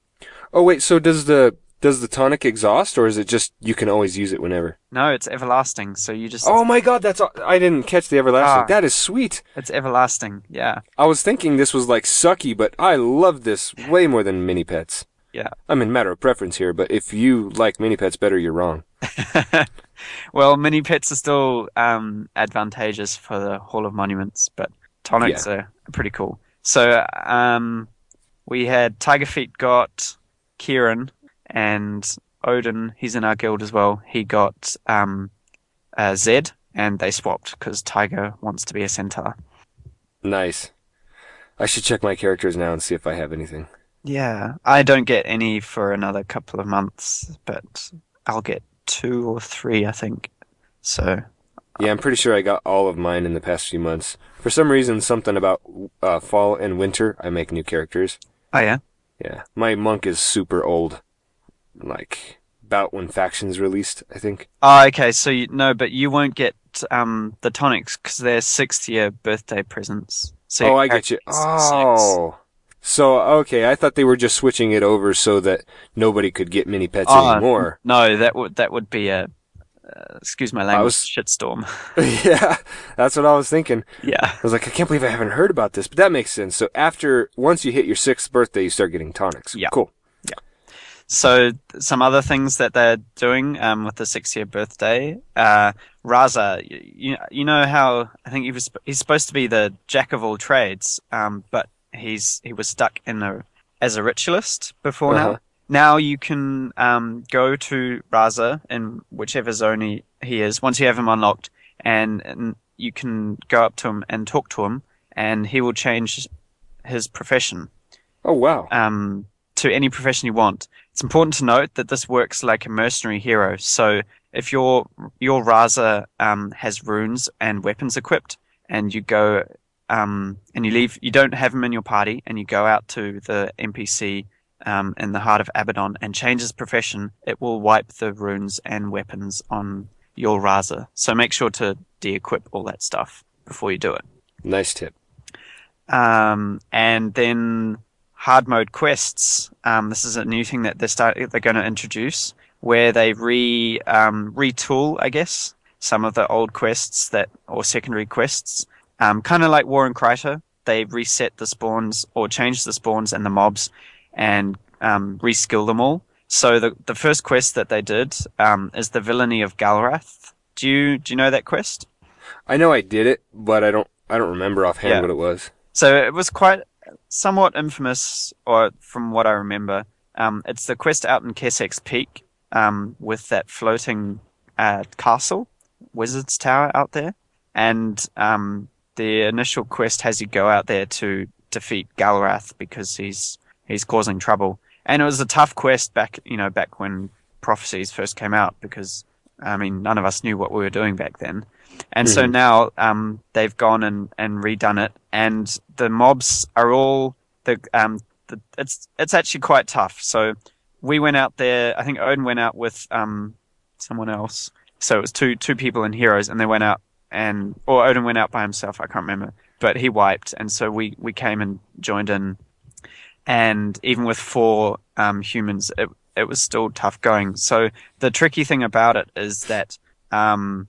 oh wait, so does the does the tonic exhaust, or is it just you can always use it whenever? No, it's everlasting, so you just Oh my god, that's I didn't catch the everlasting. Ah. that is sweet. it's everlasting. Yeah, I was thinking this was like sucky, but I love this way more than mini pets. Yeah. I mean, matter of preference here, but if you like mini pets better, you're wrong. *laughs* well, mini pets are still um, advantageous for the Hall of Monuments, but tonics are pretty cool. So um, we had Tiger Feet got Keiran and Odin. He's in our guild as well. He got um, uh, Zhed, and they swapped because Tiger wants to be a centaur. Nice. I should check my characters now and see if I have anything. Yeah, I don't get any for another couple of months, but I'll get two or three, I think. So Yeah, I'm pretty sure I got all of mine in the past few months. For some reason, something about uh, fall and winter, I make new characters. Oh yeah. Yeah, my monk is super old, like about when factions released. I think. Oh, okay. So you, no, but you won't get um the tonics because they're sixth year birthday presents. So oh, I get you. Oh. six. So okay, I thought they were just switching it over so that nobody could get mini pets Oh, anymore. No, that would that would be a uh, excuse my language was- shitstorm. *laughs* *laughs* yeah, that's what I was thinking. yeah. I was like, I can't believe I haven't heard about this, but that makes sense. So after once you hit your sixth birthday, you start getting tonics. Yeah. cool. Yeah. So some other things that they're doing um, with the six year birthday, uh, Razah, you, you know how I think he was he's supposed to be the jack of all trades, um, but he's he was stuck in a as a ritualist before now. Uh-huh. Now you can um, go to Razah in whichever zone he, he is once you have him unlocked, and, and you can go up to him and talk to him, and he will change his profession Oh wow. um, to any profession you want. It's important to note that this works like a mercenary hero. So if your your Razah um, has runes and weapons equipped, and you go um, and you leave, you don't have him in your party, and you go out to the NPC um, in the heart of Abaddon and change his profession, it will wipe the runes and weapons on your Razah. So make sure to de-equip all that stuff before you do it. Nice tip. Um, and then hard mode quests. Um, this is a new thing that they're start they're going to introduce, where they re um, retool, I guess, some of the old quests that or secondary quests. Um, kind of like War and Kryta, they reset the spawns or change the spawns and the mobs, and um, reskill them all. So the the first quest that they did um, is the villainy of Galrath. Do you do you know that quest? I know I did it, but I don't. I don't remember offhand Yeah. what it was. So it was quite somewhat infamous, or from what I remember. Um, it's the quest out in Kessex Peak um, with that floating uh, castle, Wizard's Tower out there. And um, the initial quest has you go out there to defeat Galrath because he's he's causing trouble. And it was a tough quest back, you know, back when prophecies first came out because I mean none of us knew what we were doing back then. And so Mhm. now um, they've gone and, and redone it, and the mobs are all the um the, it's it's actually quite tough. So we went out there. I think Odin went out with um someone else. So it was two two people and heroes, and they went out and or Odin went out by himself. I can't remember, but he wiped, and so we we came and joined in. And even with four um, humans, it it was still tough going. So the tricky thing about it is that um,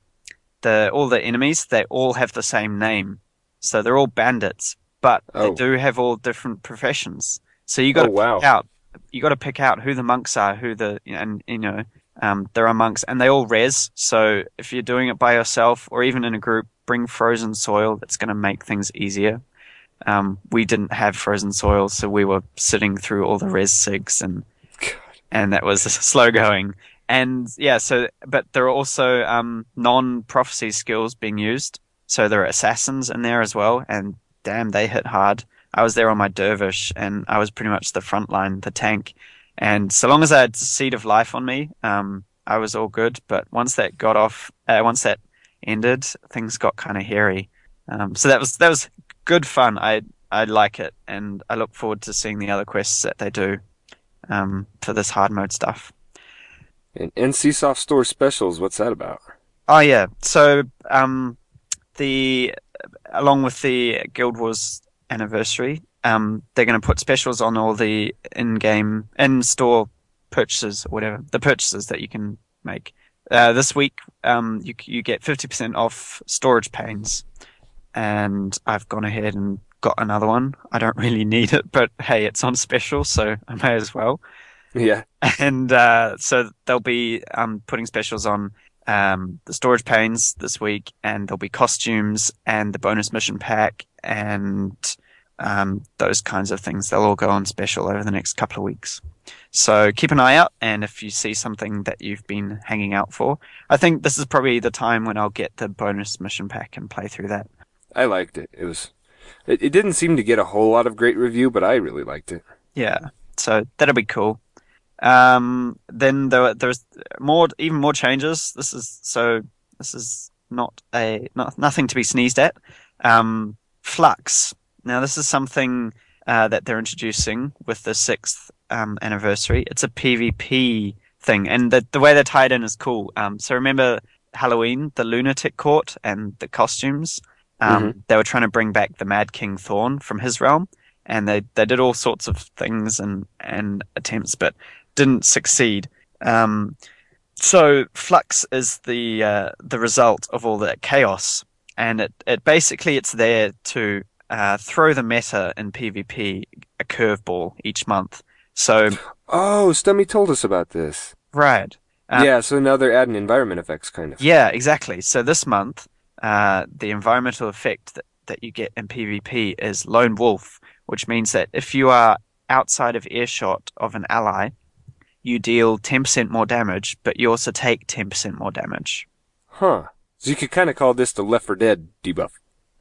the all the enemies they all have the same name, so they're all bandits, but Oh. they do have all different professions. So you got to Oh, wow. pick out you got to pick out who the monks are, who the and you know um, there are monks, and they all res. So if you're doing it by yourself or even in a group, bring frozen soil. That's going to make things easier. Um, we didn't have frozen soil, so we were sitting through all the res sigs, and and that was *laughs* slow going. And yeah, so but there are also um, non prophecy skills being used. So there are assassins in there as well, and damn, they hit hard. I was there on my dervish, and I was pretty much the front line, the tank. And so long as I had seed of life on me, um, I was all good. But once that got off, uh, once that ended, things got kind of hairy. Um, so that was that was good fun. I I like it, and I look forward to seeing the other quests that they do um, for this hard mode stuff. And NCSoft Store Specials, what's that about? Oh yeah, so um, the along with the Guild Wars anniversary, um, they're going to put specials on all the in-game, in-store purchases or whatever the purchases that you can make. Uh, this week, um, you you get fifty percent off storage panes, and I've gone ahead and got another one. I don't really *laughs* need it, but hey, it's on special, so I may as well. Yeah. And uh, so they'll be um, putting specials on um, the storage panes this week, and there'll be costumes and the bonus mission pack and um, those kinds of things. They'll all go on special over the next couple of weeks. So keep an eye out, and if you see something that you've been hanging out for, I think this is probably the time when I'll get the bonus mission pack and play through that. I liked it. It was. It, it didn't seem to get a whole lot of great review, but I really liked it. Yeah, so that'll be cool. Um, then there, there's more, even more changes. This is so. This is not a not nothing to be sneezed at. Um, Flux. Now this is something uh, that they're introducing with the sixth um, anniversary. It's a PvP thing, and the the way they tie it in is cool. Um, so remember Halloween, the lunatic court, and the costumes. Um, They were trying to bring back the Mad King Thorn from his realm, and they they did all sorts of things and and attempts, but didn't succeed. Um, so Flux is the uh, the result of all that chaos, and it, it basically it's there to uh, throw the meta in PvP a curveball each month. So Oh, Stumme told us about this. right, Um, yeah, so now they're adding environment effects, kind of. Yeah, exactly. So this month, uh, the environmental effect that, that you get in PvP is Lone Wolf, which means that if you are outside of earshot of an ally, you deal 10% more damage, but you also take 10% more damage. Huh. So you could kind of call this the Left 4 Dead debuff.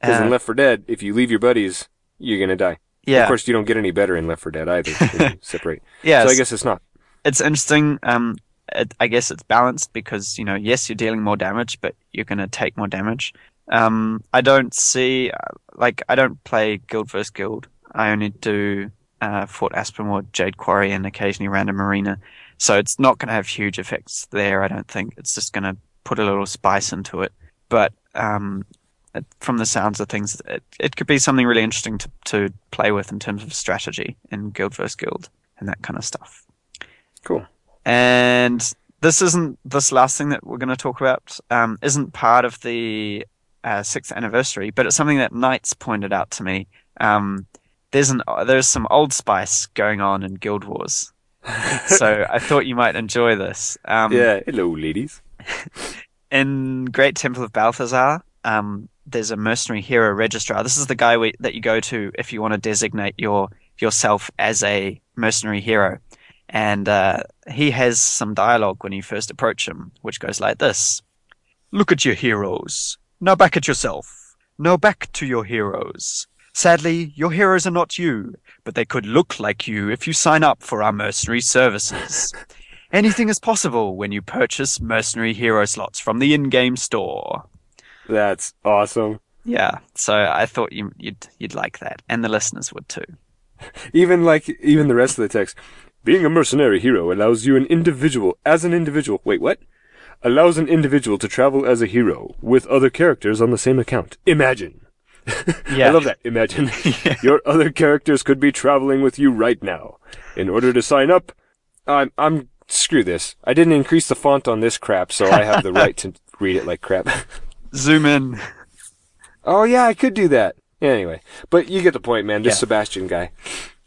Because Uh, in Left 4 Dead, if you leave your buddies, you're gonna die. Yeah. Of course, you don't get any better in Left 4 Dead either. you *laughs* separate. Yeah, So I guess it's not. It's interesting. Um, it, I guess it's balanced because you know, yes, you're dealing more damage, but you're going to take more damage. Um, I don't see uh, like I don't play Guild versus Guild. I only do uh, Fort Aspenwood, Jade Quarry, and occasionally Random Arena. So it's not going to have huge effects there. I don't think it's just going to put a little spice into it. But um, from the sounds of things, it, it could be something really interesting to, to play with in terms of strategy in Guild vs Guild and that kind of stuff. Cool. And this isn't this last thing that we're going to talk about um, isn't part of the uh, sixth anniversary, but it's something that Knights pointed out to me. Um, there's an there's some old spice going on in Guild Wars, *laughs* so I thought you might enjoy this. Um, yeah, hello, ladies. *laughs* in Great Temple of Balthazar, um, there's a mercenary hero registrar. This is the guy we, that you go to if you want to designate your yourself as a mercenary hero, and uh, he has some dialogue when you first approach him, which goes like this: "Look at your heroes. Now back at yourself. Now back to your heroes." Sadly, your heroes are not you, but they could look like you if you sign up for our mercenary services. *laughs* Anything is possible when you purchase mercenary hero slots from the in-game store. That's awesome. Yeah, so I thought you, you'd you'd like that, and the listeners would too. Even like even the rest of the text. Being a mercenary hero allows you an individual as an individual. Wait, what? Allows an individual to travel as a hero with other characters on the same account. Imagine. *laughs* Yeah. I love that. Imagine *laughs* your other characters could be traveling with you right now. In order to sign up, I'm I'm screw this. I didn't increase the font on this crap, so I have the right to *laughs* read it like crap. Zoom in. Oh yeah, I could do that. Anyway, but you get the point, man. This Yeah. Sebastian guy.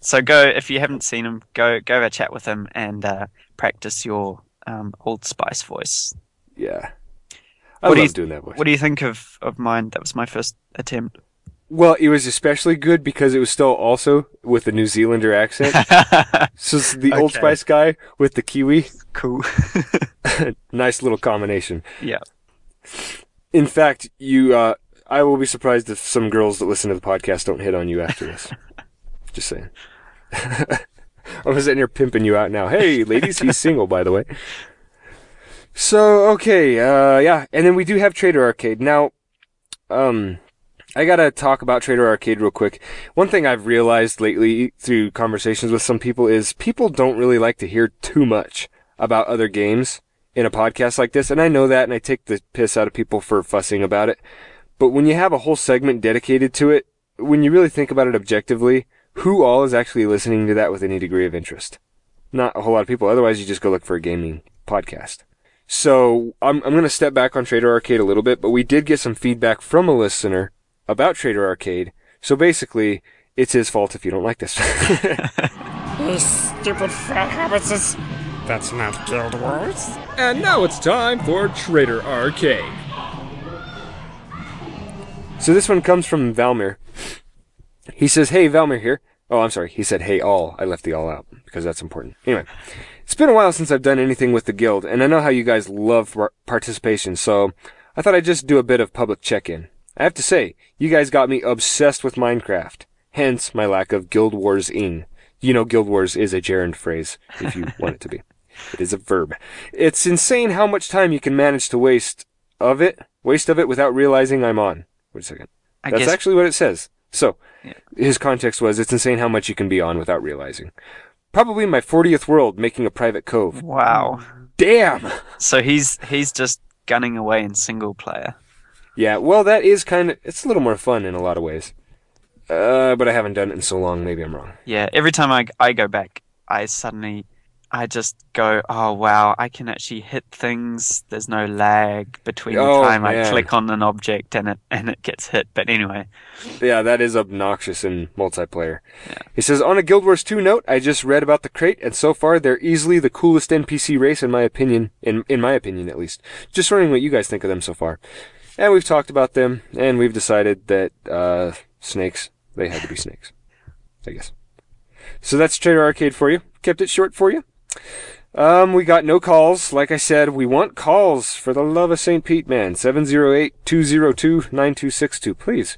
So go if you haven't seen him, go go have a chat with him and uh, practice your um, Old Spice voice. Yeah. I What do love you- doing that voice. What do you think of of mine? That was my first attempt. Well, it was especially good because it was still also with the New Zealander accent. *laughs* so it's the Old Spice guy with the Kiwi. Cool. *laughs* nice little combination. Yeah. In fact, you, uh, I will be surprised if some girls that listen to the podcast don't hit on you after this. *laughs* Just saying. *laughs* I'm sitting here pimping you out now. Hey, ladies, he's *laughs* single, by the way. So, okay, uh, yeah, and then we do have Trader Arcade. Now, um, I gotta talk about Trader Arcade real quick. One thing I've realized lately through conversations with some people is people don't really like to hear too much about other games in a podcast like this, and I know that, and I take the piss out of people for fussing about it. But when you have a whole segment dedicated to it, when you really think about it objectively, who all is actually listening to that with any degree of interest? Not a whole lot of people. Otherwise, you just go look for a gaming podcast. So I'm I'm gonna step back on Trader Arcade a little bit, but we did get some feedback from a listener about Trader Arcade. So basically, it's his fault if you don't like this. *laughs* *laughs* These stupid fat. That's not Guild Wars. And now it's time for Trader Arcade. So this one comes from Valmir. He says, Hey, Valmir here. Oh, I'm sorry. He said, Hey, all. I left the all out because that's important. Anyway, it's been a while since I've done anything with the guild, and I know how you guys love participation, so I thought I'd just do a bit of public check in. I have to say, you guys got me obsessed with Minecraft, hence my lack of Guild Wars ing. You know, Guild Wars is a gerund phrase, if you want it to be. It is a verb. It's insane how much time you can manage to waste of it, waste of it without realizing I'm on. Wait a second. I That's guess- actually what it says. So, his context was it's insane how much you can be on without realizing. Probably my 40th world making a private cove. Wow. Damn! So he's he's just gunning away in single player. Yeah, well, that is kind of, it's a little more fun in a lot of ways. Uh, but I haven't done it in so long, maybe I'm wrong. Yeah, every time I, I go back, I suddenly, I just go, oh wow, I can actually hit things. There's no lag between Oh, the time I click on an object and it and it gets hit. But anyway, Yeah, that is obnoxious in multiplayer. He says, on a Guild Wars 2 note, I just read about the Krait, and so far they're easily the coolest NPC race in my opinion, in, in my opinion at least. Just wondering what you guys think of them so far. And we've talked about them, and we've decided that, uh, snakes, they had to be snakes. I guess. So that's Trader Arcade for you. Kept it short for you. Um, we got no calls. Like I said, we want calls for the love of St. Pete, man. 708-202-9262, please.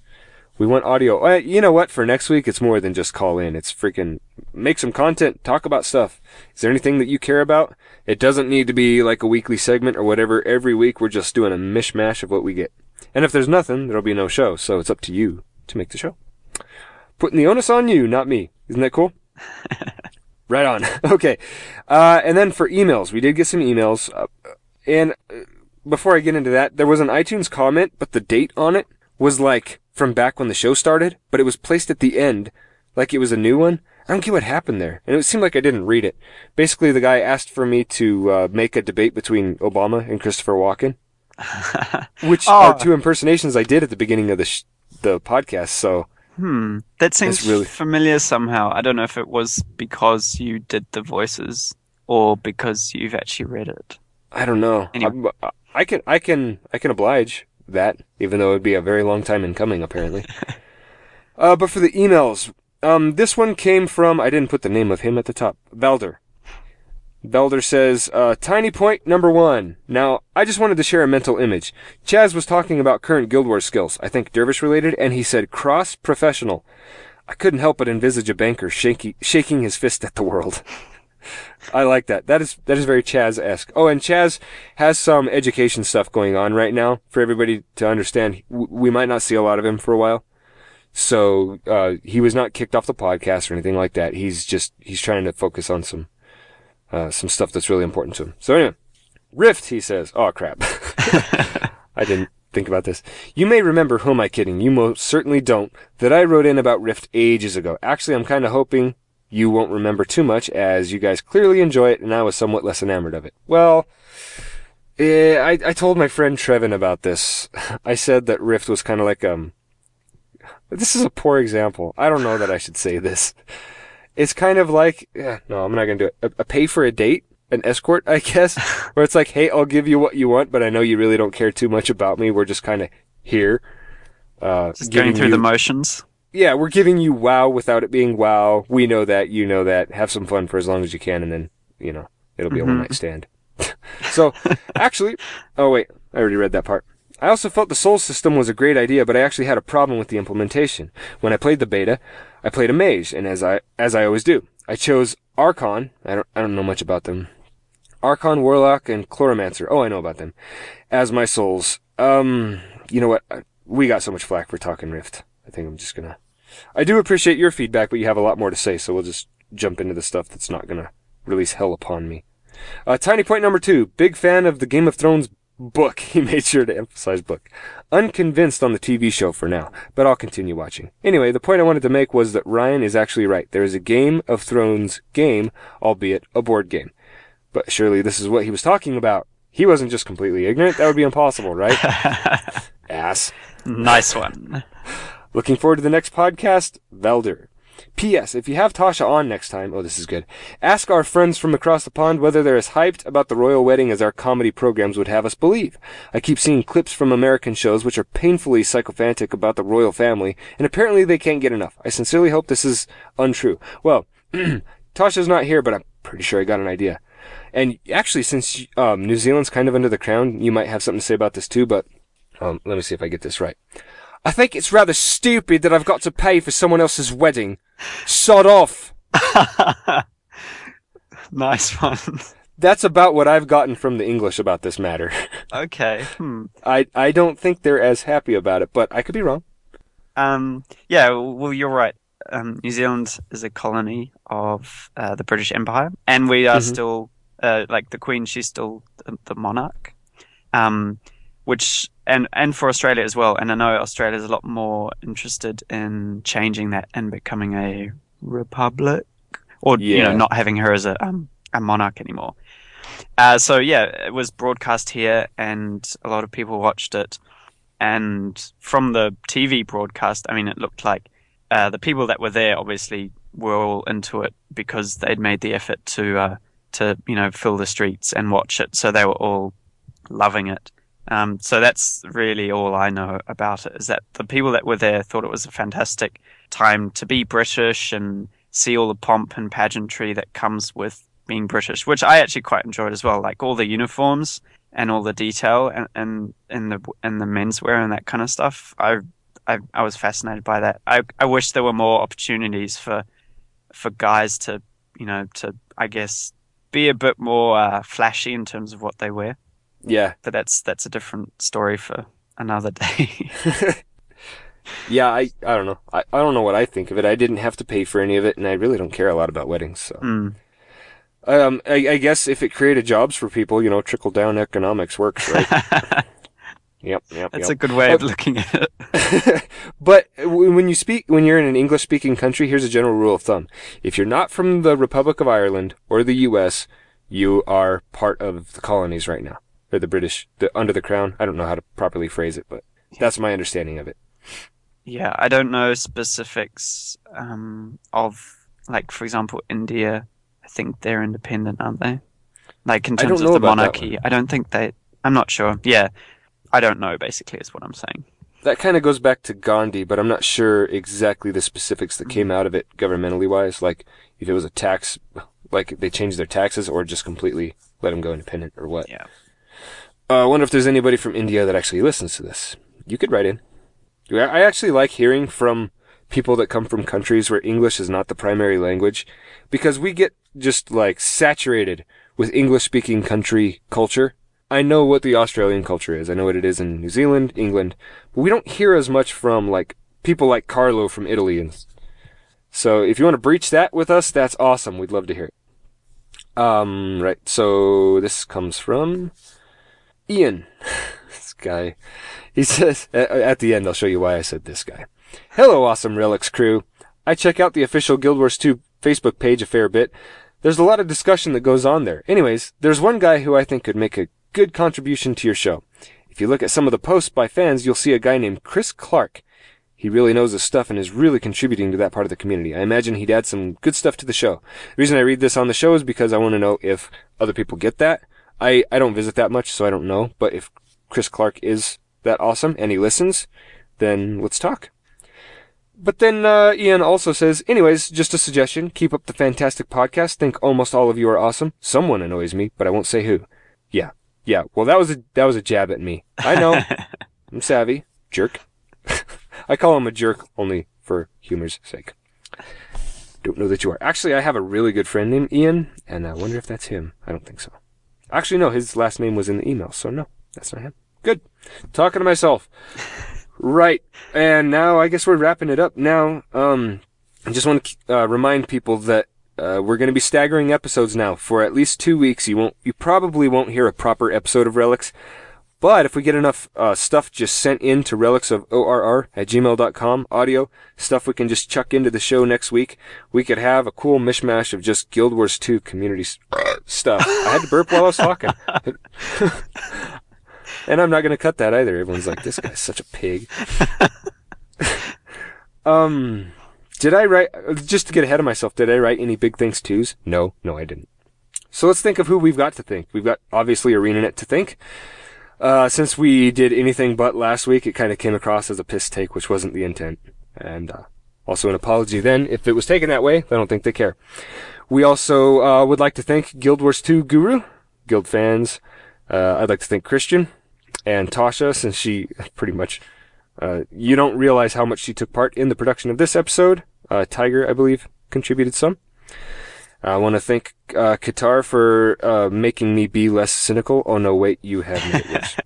We want audio. Uh, you know what? For next week, it's more than just call in. It's freaking make some content, talk about stuff. Is there anything that you care about? It doesn't need to be like a weekly segment or whatever. Every week, we're just doing a mishmash of what we get. And if there's nothing, there'll be no show. So it's up to you to make the show. Putting the onus on you, not me. Isn't that cool? *laughs* right on. *laughs* okay. Uh, and then for emails, we did get some emails. Uh, and uh, before I get into that, there was an iTunes comment, but the date on it was like from back when the show started, but it was placed at the end, like it was a new one. I don't get what happened there, and it seemed like I didn't read it. Basically, the guy asked for me to uh, make a debate between Obama and Christopher Walken, *laughs* which are two impersonations I did at the beginning of the sh- the podcast. So hmm, that seems really- familiar somehow. I don't know if it was because you did the voices or because you've actually read it. I don't know. I, I can I can I can oblige that, even though it'd be a very long time in coming, apparently. *laughs* uh, but for the emails, um, this one came from I didn't put the name of him at the top. Belder. Belder says, uh, tiny point number one. Now, I just wanted to share a mental image. Chaz was talking about current Guild Wars skills, I think Dervish related, and he said cross professional. I couldn't help but envisage a banker shaky, shaking his fist at the world. *laughs* I like that. That is that is very Chaz-esque. Oh, and Chaz has some education stuff going on right now for everybody to understand. We might not see a lot of him for a while, so uh, he was not kicked off the podcast or anything like that. He's just he's trying to focus on some uh, some stuff that's really important to him. So anyway, Rift, he says. Oh crap, *laughs* I didn't think about this. You may remember, who am I kidding? You most certainly don't. That I wrote in about Rift ages ago. Actually, I'm kind of hoping you won't remember too much, as you guys clearly enjoy it, and I was somewhat less enamored of it. Well, Yeah, I, I told my friend Trevin about this. *laughs* I said that Rift was kind of like, um, this is a poor example. I don't know that I should say this. It's kind of like, yeah, no, I'm not gonna do it. A, a pay for a date, an escort, I *laughs* guess, where it's like, hey, I'll give you what you want, but I know you really don't care too much about me. We're just kind of here. Uh, Just going through you- the motions. yeah, we're giving you wow without it being wow. We know that, you know that. Have some fun for as long as you can, and then, you know, it'll be a Mhm. one night stand. *laughs* so, actually, oh wait, I already read that part. I also felt the soul system was a great idea, but I actually had a problem with the implementation. When I played the beta, I played a mage, and as I, as I always do, I chose Archon. I don't, I don't know much about them. Archon, Warlock, and Chloromancer. Oh, I know about them. As my souls. Um, you know what? We got so much flack for talking Rift. I think I'm just gonna. I do appreciate your feedback, but you have a lot more to say, so we'll just jump into the stuff that's not gonna release hell upon me. Uh, tiny point number two. Big fan of the Game of Thrones book. *laughs* He made sure to emphasize book. Unconvinced on the TV show for now, but I'll continue watching. Anyway, the point I wanted to make was that Ryan is actually right. There is a Game of Thrones game, albeit a board game. But surely this is what he was talking about. He wasn't just completely ignorant. That would be impossible, right? *laughs* Ass. Nice one. Looking forward to the next podcast, Velder. P.S. If you have Tasha on next time, oh, this is good. Ask our friends from across the pond whether they're as hyped about the royal wedding as our comedy programs would have us believe. I keep seeing clips from American shows which are painfully sycophantic about the royal family, and apparently they can't get enough. I sincerely hope this is untrue. Well, *clears throat* Tasha's not here, but I'm pretty sure I got an idea. And actually, since um, New Zealand's kind of under the crown, you might have something to say about this too, but um, let me see if I get this right. I think it's rather stupid that I've got to pay for someone else's wedding. Sod off. *laughs* nice one. That's about what I've gotten from the English about this matter. Okay. *laughs* Hmm. I I don't think they're as happy about it, but I could be wrong. Um, yeah, well, you're right. Um, New Zealand is a colony of uh, the British Empire, and we are Mhm. still uh, like the Queen. She's still the, the monarch, um, which and and for Australia as well. And I know Australia is a lot more interested in changing that and becoming a republic, or you know, not having her as a um, a monarch anymore. Uh, so yeah, it was broadcast here, and a lot of people watched it. And from the TV broadcast, I mean, it looked like uh, the people that were there obviously were all into it because they'd made the effort to uh, to you know fill the streets and watch it, so they were all loving it. Um, so that's really all I know about it is that the people that were there thought it was a fantastic time to be British and see all the pomp and pageantry that comes with being British, which I actually quite enjoyed as well. Like all the uniforms and all the detail and and, and the and the menswear and that kind of stuff. I I, I was fascinated by that. I I wish there were more opportunities for for guys to you know to I guess be a bit more uh, flashy in terms of what they wear. Yeah. But that's that's a different story for another day. *laughs* Yeah, I I don't know. I, I don't know what I think of it. I didn't have to pay for any of it, and I really don't care a lot about weddings. So, Mm. um, I, I guess if it created jobs for people, you know, trickle down economics works, right? *laughs* yep, yep. That's yep. a good way of Oh, looking at it. *laughs* But when you speak, when you're in an English speaking country, here's a general rule of thumb. If you're not from the Republic of Ireland or the US, you are part of the colonies right now. Or the British, the, under the crown. I don't know how to properly phrase it, but that's my understanding of it. Yeah, I don't know specifics um, of like, for example, India. I think they're independent, aren't they? Like in terms of the monarchy, I don't think they. I'm not sure. Yeah, I don't know. Basically, is what I'm saying. That kind of goes back to Gandhi, but I'm not sure exactly the specifics that came out of it governmentally wise. Like if it was a tax, like they changed their taxes, or just completely let them go independent, or what. Yeah. Uh, I wonder if there's anybody from India that actually listens to this. You could write in. I actually like hearing from people that come from countries where English is not the primary language, because we get just like saturated with English speaking country culture. I know what the Australian culture is. I know what it is in New Zealand, England, but we don't hear as much from like people like Carlo from Italy and so if you want to breach that with us, that's awesome. We'd love to hear it. Um, right. So this comes from Ian. *laughs* this guy. He says, at, the end, I'll show you why I said this guy. Hello, awesome Relics crew. I check out the official Guild Wars 2 Facebook page a fair bit. There's a lot of discussion that goes on there. Anyways, there's one guy who I think could make a good contribution to your show. If you look at some of the posts by fans, you'll see a guy named Chris Clark. He really knows his stuff and is really contributing to that part of the community. I imagine he'd add some good stuff to the show. The reason I read this on the show is because I want to know if other people get that. I, I don't visit that much, so I don't know. But if Chris Clark is that awesome and he listens, then let's talk. But then uh, Ian also says, anyways, just a suggestion. Keep up the fantastic podcast. Think almost all of you are awesome. Someone annoys me, but I won't say who. Yeah, yeah. Well, that was a that was a jab at me. I know. *laughs* I'm savvy. Jerk. *laughs* I call him a jerk only for humor's sake. Don't know that you are. Actually, I have a really good friend named Ian, and I wonder if that's him. I don't think so. Actually, no. His last name was in the email, so no, that's not him. Good. Talking to myself. *laughs* Right. And now I guess we're wrapping it up now. Um, I just want to uh, remind people that uh, we're going to be staggering episodes now for at least two weeks. You won't, you probably won't hear a proper episode of Relics. But if we get enough uh, stuff just sent in to relics of ORR at gmail.com, audio, stuff we can just chuck into the show next week, we could have a cool mishmash of just Guild Wars 2 community stuff. I had to burp while I was talking. *laughs* and I'm not going to cut that either. Everyone's like, this guy's such a pig. *laughs* um, did I write, just to get ahead of myself, did I write any big things twos? No, no, I didn't. So let's think of who we've got to think. We've got obviously ArenaNet to think. Uh, since we did anything but last week, it kind of came across as a piss take, which wasn't the intent. And, uh, also an apology then if it was taken that way. I don't think they care. We also, uh, would like to thank Guild Wars 2 Guru, Guild fans. Uh, I'd like to thank Christian and Tasha, since she *laughs* pretty much, uh, you don't realize how much she took part in the production of this episode. Uh, Tiger, I believe, contributed some. I want to thank uh, Qatar for uh, making me be less cynical. Oh no, wait, you have made it worse.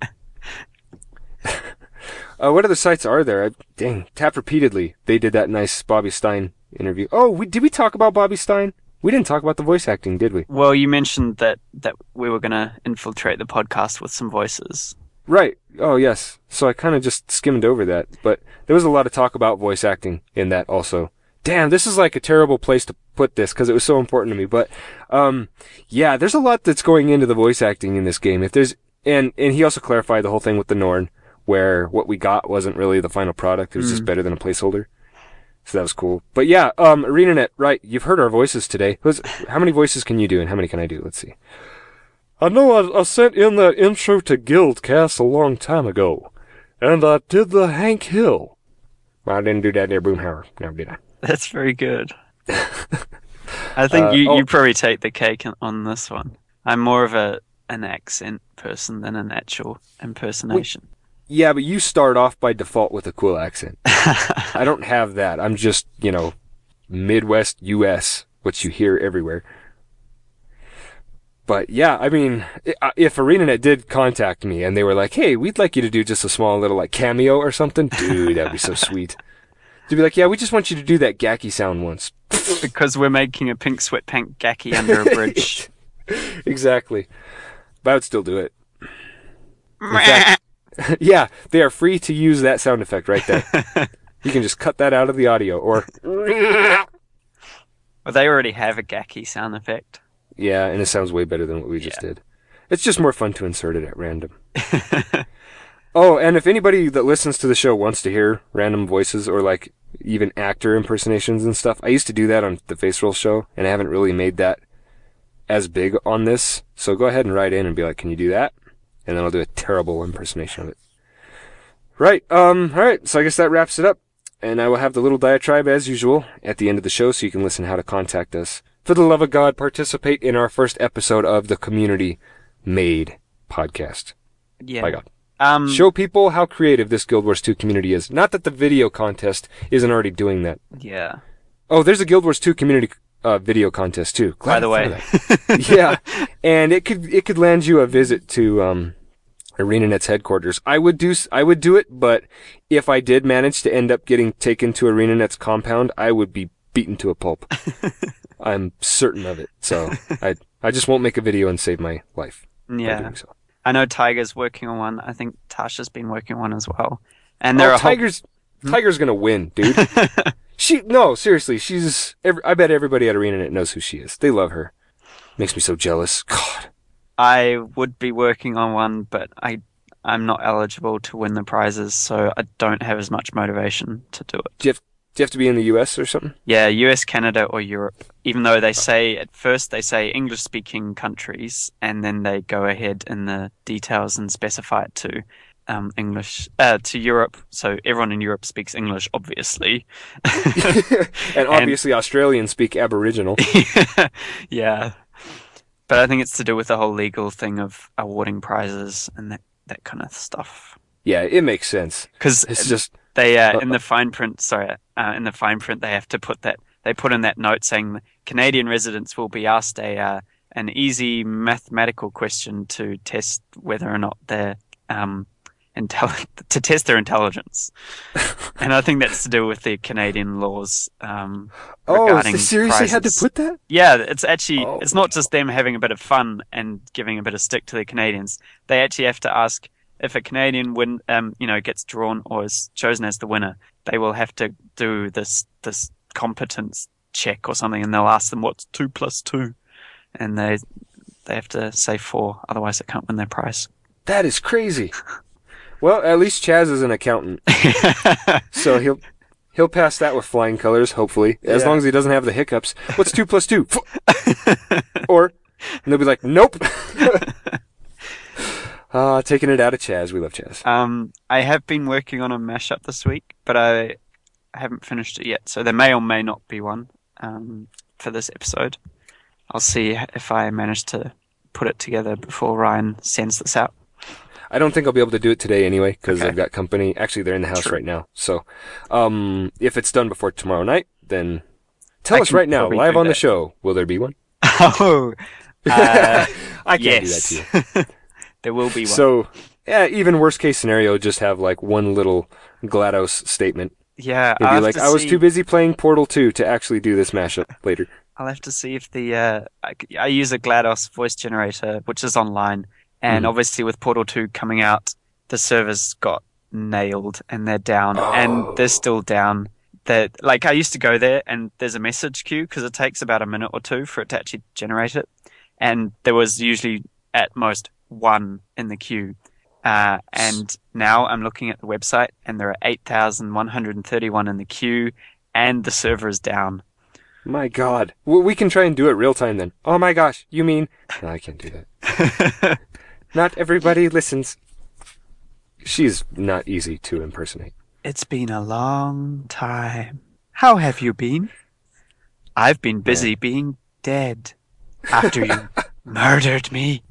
uh, what other sites are there? I, dang, tap repeatedly. They did that nice Bobby Stein interview. Oh, we, did we talk about Bobby Stein? We didn't talk about the voice acting, did we? Well, you mentioned that that we were going to infiltrate the podcast with some voices. Right. Oh, yes. So I kind of just skimmed over that, but there was a lot of talk about voice acting in that also. Damn, this is like a terrible place to put this because it was so important to me. But, um, yeah, there's a lot that's going into the voice acting in this game. If there's, and, and he also clarified the whole thing with the Norn, where what we got wasn't really the final product. It was just Mm. better than a placeholder. So that was cool. But yeah, um, ArenaNet, right, you've heard our voices today. Who's, how many voices can you do and how many can I do? Let's see. I know I, I sent in that intro to Guildcast a long time ago, and I did the Hank Hill. Well, I didn't do that there, Boomhauer. No, did I? That's very good. *laughs* I think Uh, you, oh. you probably take the cake on- this one. I'm more of a an accent person than an actual impersonation. Yeah, but you start off by default with a cool accent. *laughs* I don't have that. I'm just, you know, Midwest US, which you hear everywhere. But yeah, I mean, if ArenaNet did contact me and they were like, "Hey, we'd like you to do just a small little like cameo or something," *laughs* dude, that'd be so sweet. To be like, "Yeah, we just want you to do that gacky sound once." *laughs* because we're making a pink sweatpant gacky under a *laughs* bridge. exactly. But I would still do it. Fact- *laughs* yeah, they are free to use that sound effect right there. you can just cut that out of the audio, or well, they already have a gacky sound effect. yeah, and it sounds way better than what we just did. It's just more fun to insert it at random. Oh, and if anybody that listens to the show wants to hear random voices or like even actor impersonations and stuff, I used to do that on the Face Roll show, and I haven't really made that as big on this. So go ahead and write in and be like, "Can you do that?" And then I'll do a terrible impersonation of it. Right. Um. All right. So I guess that wraps it up, and I will have the little diatribe as usual at the end of the show, so you can listen how to contact us. For the love of God, participate in our first episode of the Community Made podcast. Yeah. By God. Um, Show people how creative this Guild Wars 2 community is. Not that the video contest isn't already doing that. Yeah. Oh, there's a Guild Wars 2 community uh, video contest too. Glad By the way. thought of that. yeah, and it could it could land you a visit to um, ArenaNet's headquarters. I would do I would do it, but if I did manage to end up getting taken to ArenaNet's compound, I would be beaten to a pulp. *laughs* I'm certain of it. So I I just won't make a video and save my life. by Yeah. doing so. I know Tiger's working on one. I think Tasha's been working on one as well. And there oh, are whole- Tiger's hmm? Tiger's gonna win, dude. *laughs* she no, seriously, she's. Every, I bet everybody at ArenaNet knows who she is. They love her. Makes me so jealous. God, I would be working on one, but I I'm not eligible to win the prizes, so I don't have as much motivation to do it. Do you have, do you have to be in the U.S. or something? Yeah, US, Canada, or Europe. Even though they say at first they say English speaking countries, and then they go ahead in the details and specify it to um, English uh, to Europe. So everyone in Europe speaks English, obviously. *laughs* *laughs* and obviously, Australians speak Aboriginal. *laughs* yeah, but I think it's to do with the whole legal thing of awarding prizes and that that kind of stuff. Yeah, it makes sense. Because it's just they uh, in the fine print. Sorry, uh, in the fine print they have to put that they put in that note saying Canadian residents will be asked a uh, an easy mathematical question to test whether or not they're um, intelli- *laughs* to test their intelligence, *laughs* and I think that's to do with the Canadian laws. Um, Oh, they seriously had to put that? Yeah, it's actually Oh, it's not just them having a bit of fun and giving a bit of stick to the Canadians. They actually have to ask if a Canadian win, um, you know, gets drawn or is chosen as the winner. They will have to do this this competence check or something, and they'll ask them what's two plus two, and they they have to say four, otherwise they can't win their prize. That is crazy. Well, at least Chaz is an accountant, *laughs* so he'll he'll pass that with flying colors. Hopefully, as Yeah. long as he doesn't have the hiccups. What's two plus two? *laughs* or and they'll be like, nope. *laughs* uh, taking it out of Chaz. We love Chaz. Um, I have been working on a mashup this week, but I haven't finished it yet, so there may or may not be one um, for this episode. I'll see if I manage to put it together before Ryan sends this out. I don't think I'll be able to do it today anyway because Okay. I've got company. Actually, they're in the house True. right now. So, um, if it's done before tomorrow night, then tell I us right now, live on the show. Will there be one? *laughs* Oh, *laughs* uh, I can't yes. do that to you. *laughs* there will be one. So, yeah, even worst case scenario, just have like one little GLaDOS statement. yeah, It'd I'll be like, I was see- too busy playing Portal 2 to actually do this mashup *laughs* later. I'll have to see if the uh, I, I use a GLaDOS voice generator, which is online, and Mhm. obviously with Portal Two coming out, the servers got nailed and they're down, Oh. and they're still down. That like I used to go there, and there's a message queue because it takes about a minute or two for it to actually generate it, and there was usually at most one in the queue. Uh, and now I'm looking at the website, and there are 8,131 in the queue, and the server is down. My god. We can try and do it real time then. Oh my gosh, you mean. No, I can't do that. *laughs* not everybody listens. She's not easy to impersonate. It's been a long time. How have you been? I've been busy being dead after you *laughs* murdered me.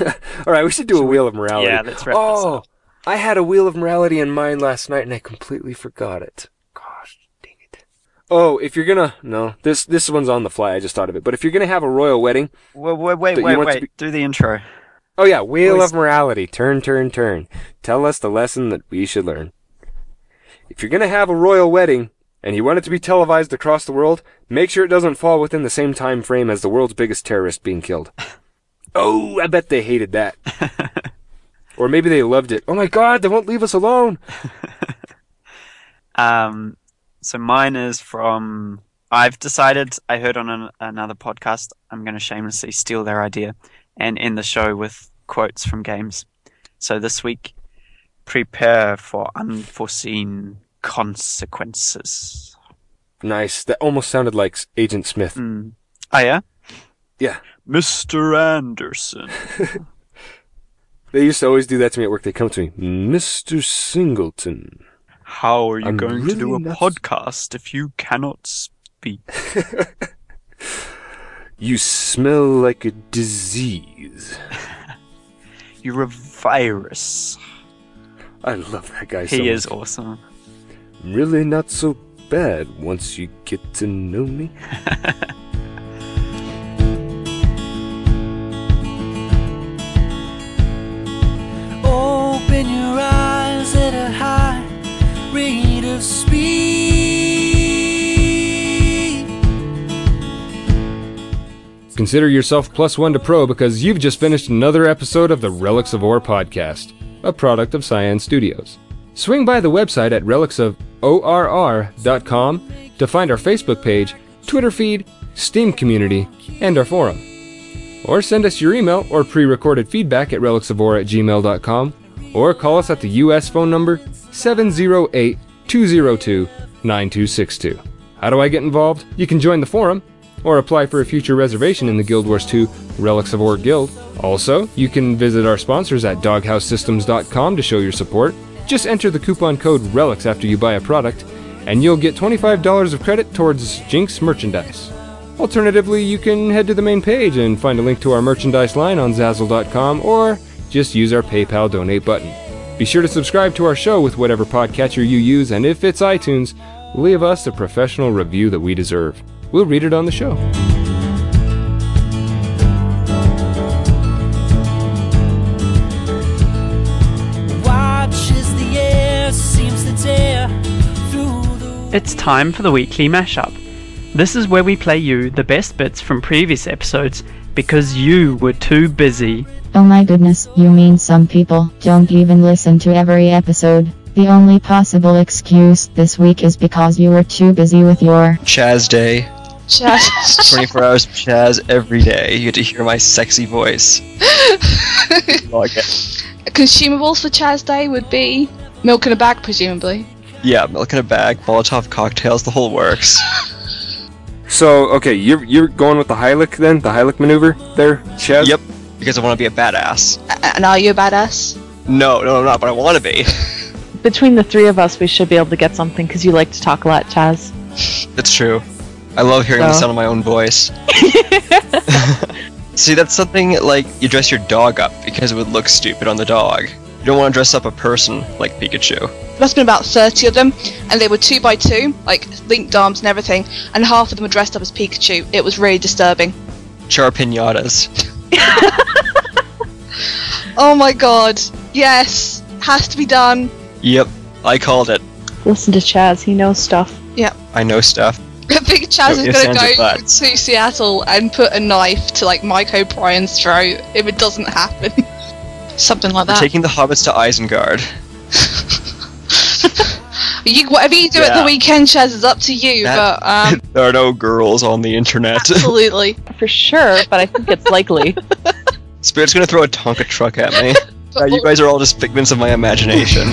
*laughs* Alright, we should do a Wheel of Morality. Yeah, let's wrap Oh, I had a Wheel of Morality in mind last night and I completely forgot it. Gosh, dang it. Oh, if you're gonna. No, this this one's on the fly, I just thought of it. But if you're gonna have a royal wedding. Wait, wait, wait, wait, wait. be- Do the intro. Oh yeah, Wheel Always- of Morality. Turn, turn, turn. Tell us the lesson that we should learn. If you're gonna have a royal wedding, and you want it to be televised across the world, make sure it doesn't fall within the same time frame as the world's biggest terrorist being killed. *laughs* oh, I bet they hated that. *laughs* or maybe they loved it. Oh my god, they won't leave us alone. *laughs* Um, so mine is from. I've decided. I heard on an, another podcast. I'm going to shamelessly steal their idea, and end the show with quotes from games. So this week, prepare for unforeseen consequences. Nice. That almost sounded like Agent Smith. Mm. Oh yeah. Yeah. Mr. Anderson. *laughs* They used to always do that to me at work. They come to me, Mr. Singleton. How are you I'm going to do a not- podcast if you cannot speak? *laughs* You smell like a disease. *laughs* You're a virus. I love that guy so He much. is awesome. Really not so bad once you get to know me. Your eyes at a high rate of speed. Consider yourself plus one to pro because you've just finished another episode of the Relics of Orr podcast, a product of Cyan Studios. Swing by the website at relicsofORR.com to find our Facebook page, Twitter feed, Steam community, and our forum. or send us your email or pre recorded feedback at relicsofwar at gmail.com, or call us at the US phone number 708 202 9262. How do I get involved? You can join the forum, or apply for a future reservation in the Guild Wars 2 Relics of Orr Guild. Also, you can visit our sponsors at doghousesystems.com to show your support. Just enter the coupon code RELICS after you buy a product, and you'll get $25 of credit towards Jinx merchandise. Alternatively, you can head to the main page and find a link to our merchandise line on Zazzle.com or just use our PayPal donate button. Be sure to subscribe to our show with whatever podcatcher you use, and if it's iTunes, leave us a professional review that we deserve. We'll read it on the show. Watch as the air seems to tear through the It's time for the weekly mashup. This is where we play you the best bits from previous episodes because you were too busy. Oh my goodness, you mean some people don't even listen to every episode. The only possible excuse this week is because you were too busy with your Chaz Day. Chaz. 24 hours of Chaz every day. You get to hear my sexy voice. *laughs* Log in. Consumables for Chaz Day would be milk in a bag, presumably. Yeah, milk in a bag, Molotov cocktails, the whole works. So, okay, you're you're going with the Heilig then? The Heilig maneuver there, Chaz? Yep, because I want to be a badass. And are you a badass? No, no, I'm not, but I want to be. *laughs* Between the three of us, we should be able to get something because you like to talk a lot, Chaz. It's true. I love hearing the sound of my own voice. *laughs* See, that's something like you dress your dog up because it would look stupid on the dog. You don't want to dress up a person like Pikachu. There must have been about 30 of them, and they were two by two, like linked arms and everything, and half of them were dressed up as Pikachu. It was really disturbing. Char pinatas. *laughs* *laughs* Oh my god. Yes. Has to be done. Yep, I called it. Listen to Chaz, he knows stuff. Yep. I know stuff. *laughs* Big Chaz Don't is you gonna go to Seattle and put a knife to like Mike O'Brien's throat if it doesn't happen. *laughs* Something like We're that. taking the hobbits to Isengard. You, whatever you do at the weekend, Chaz, is up to you. That- but um, *laughs* there are no girls on the internet. *laughs* absolutely. For sure, but I think it's likely. Spirit's gonna throw a Tonka truck at me. *laughs* Uh, you guys are all just figments of my imagination.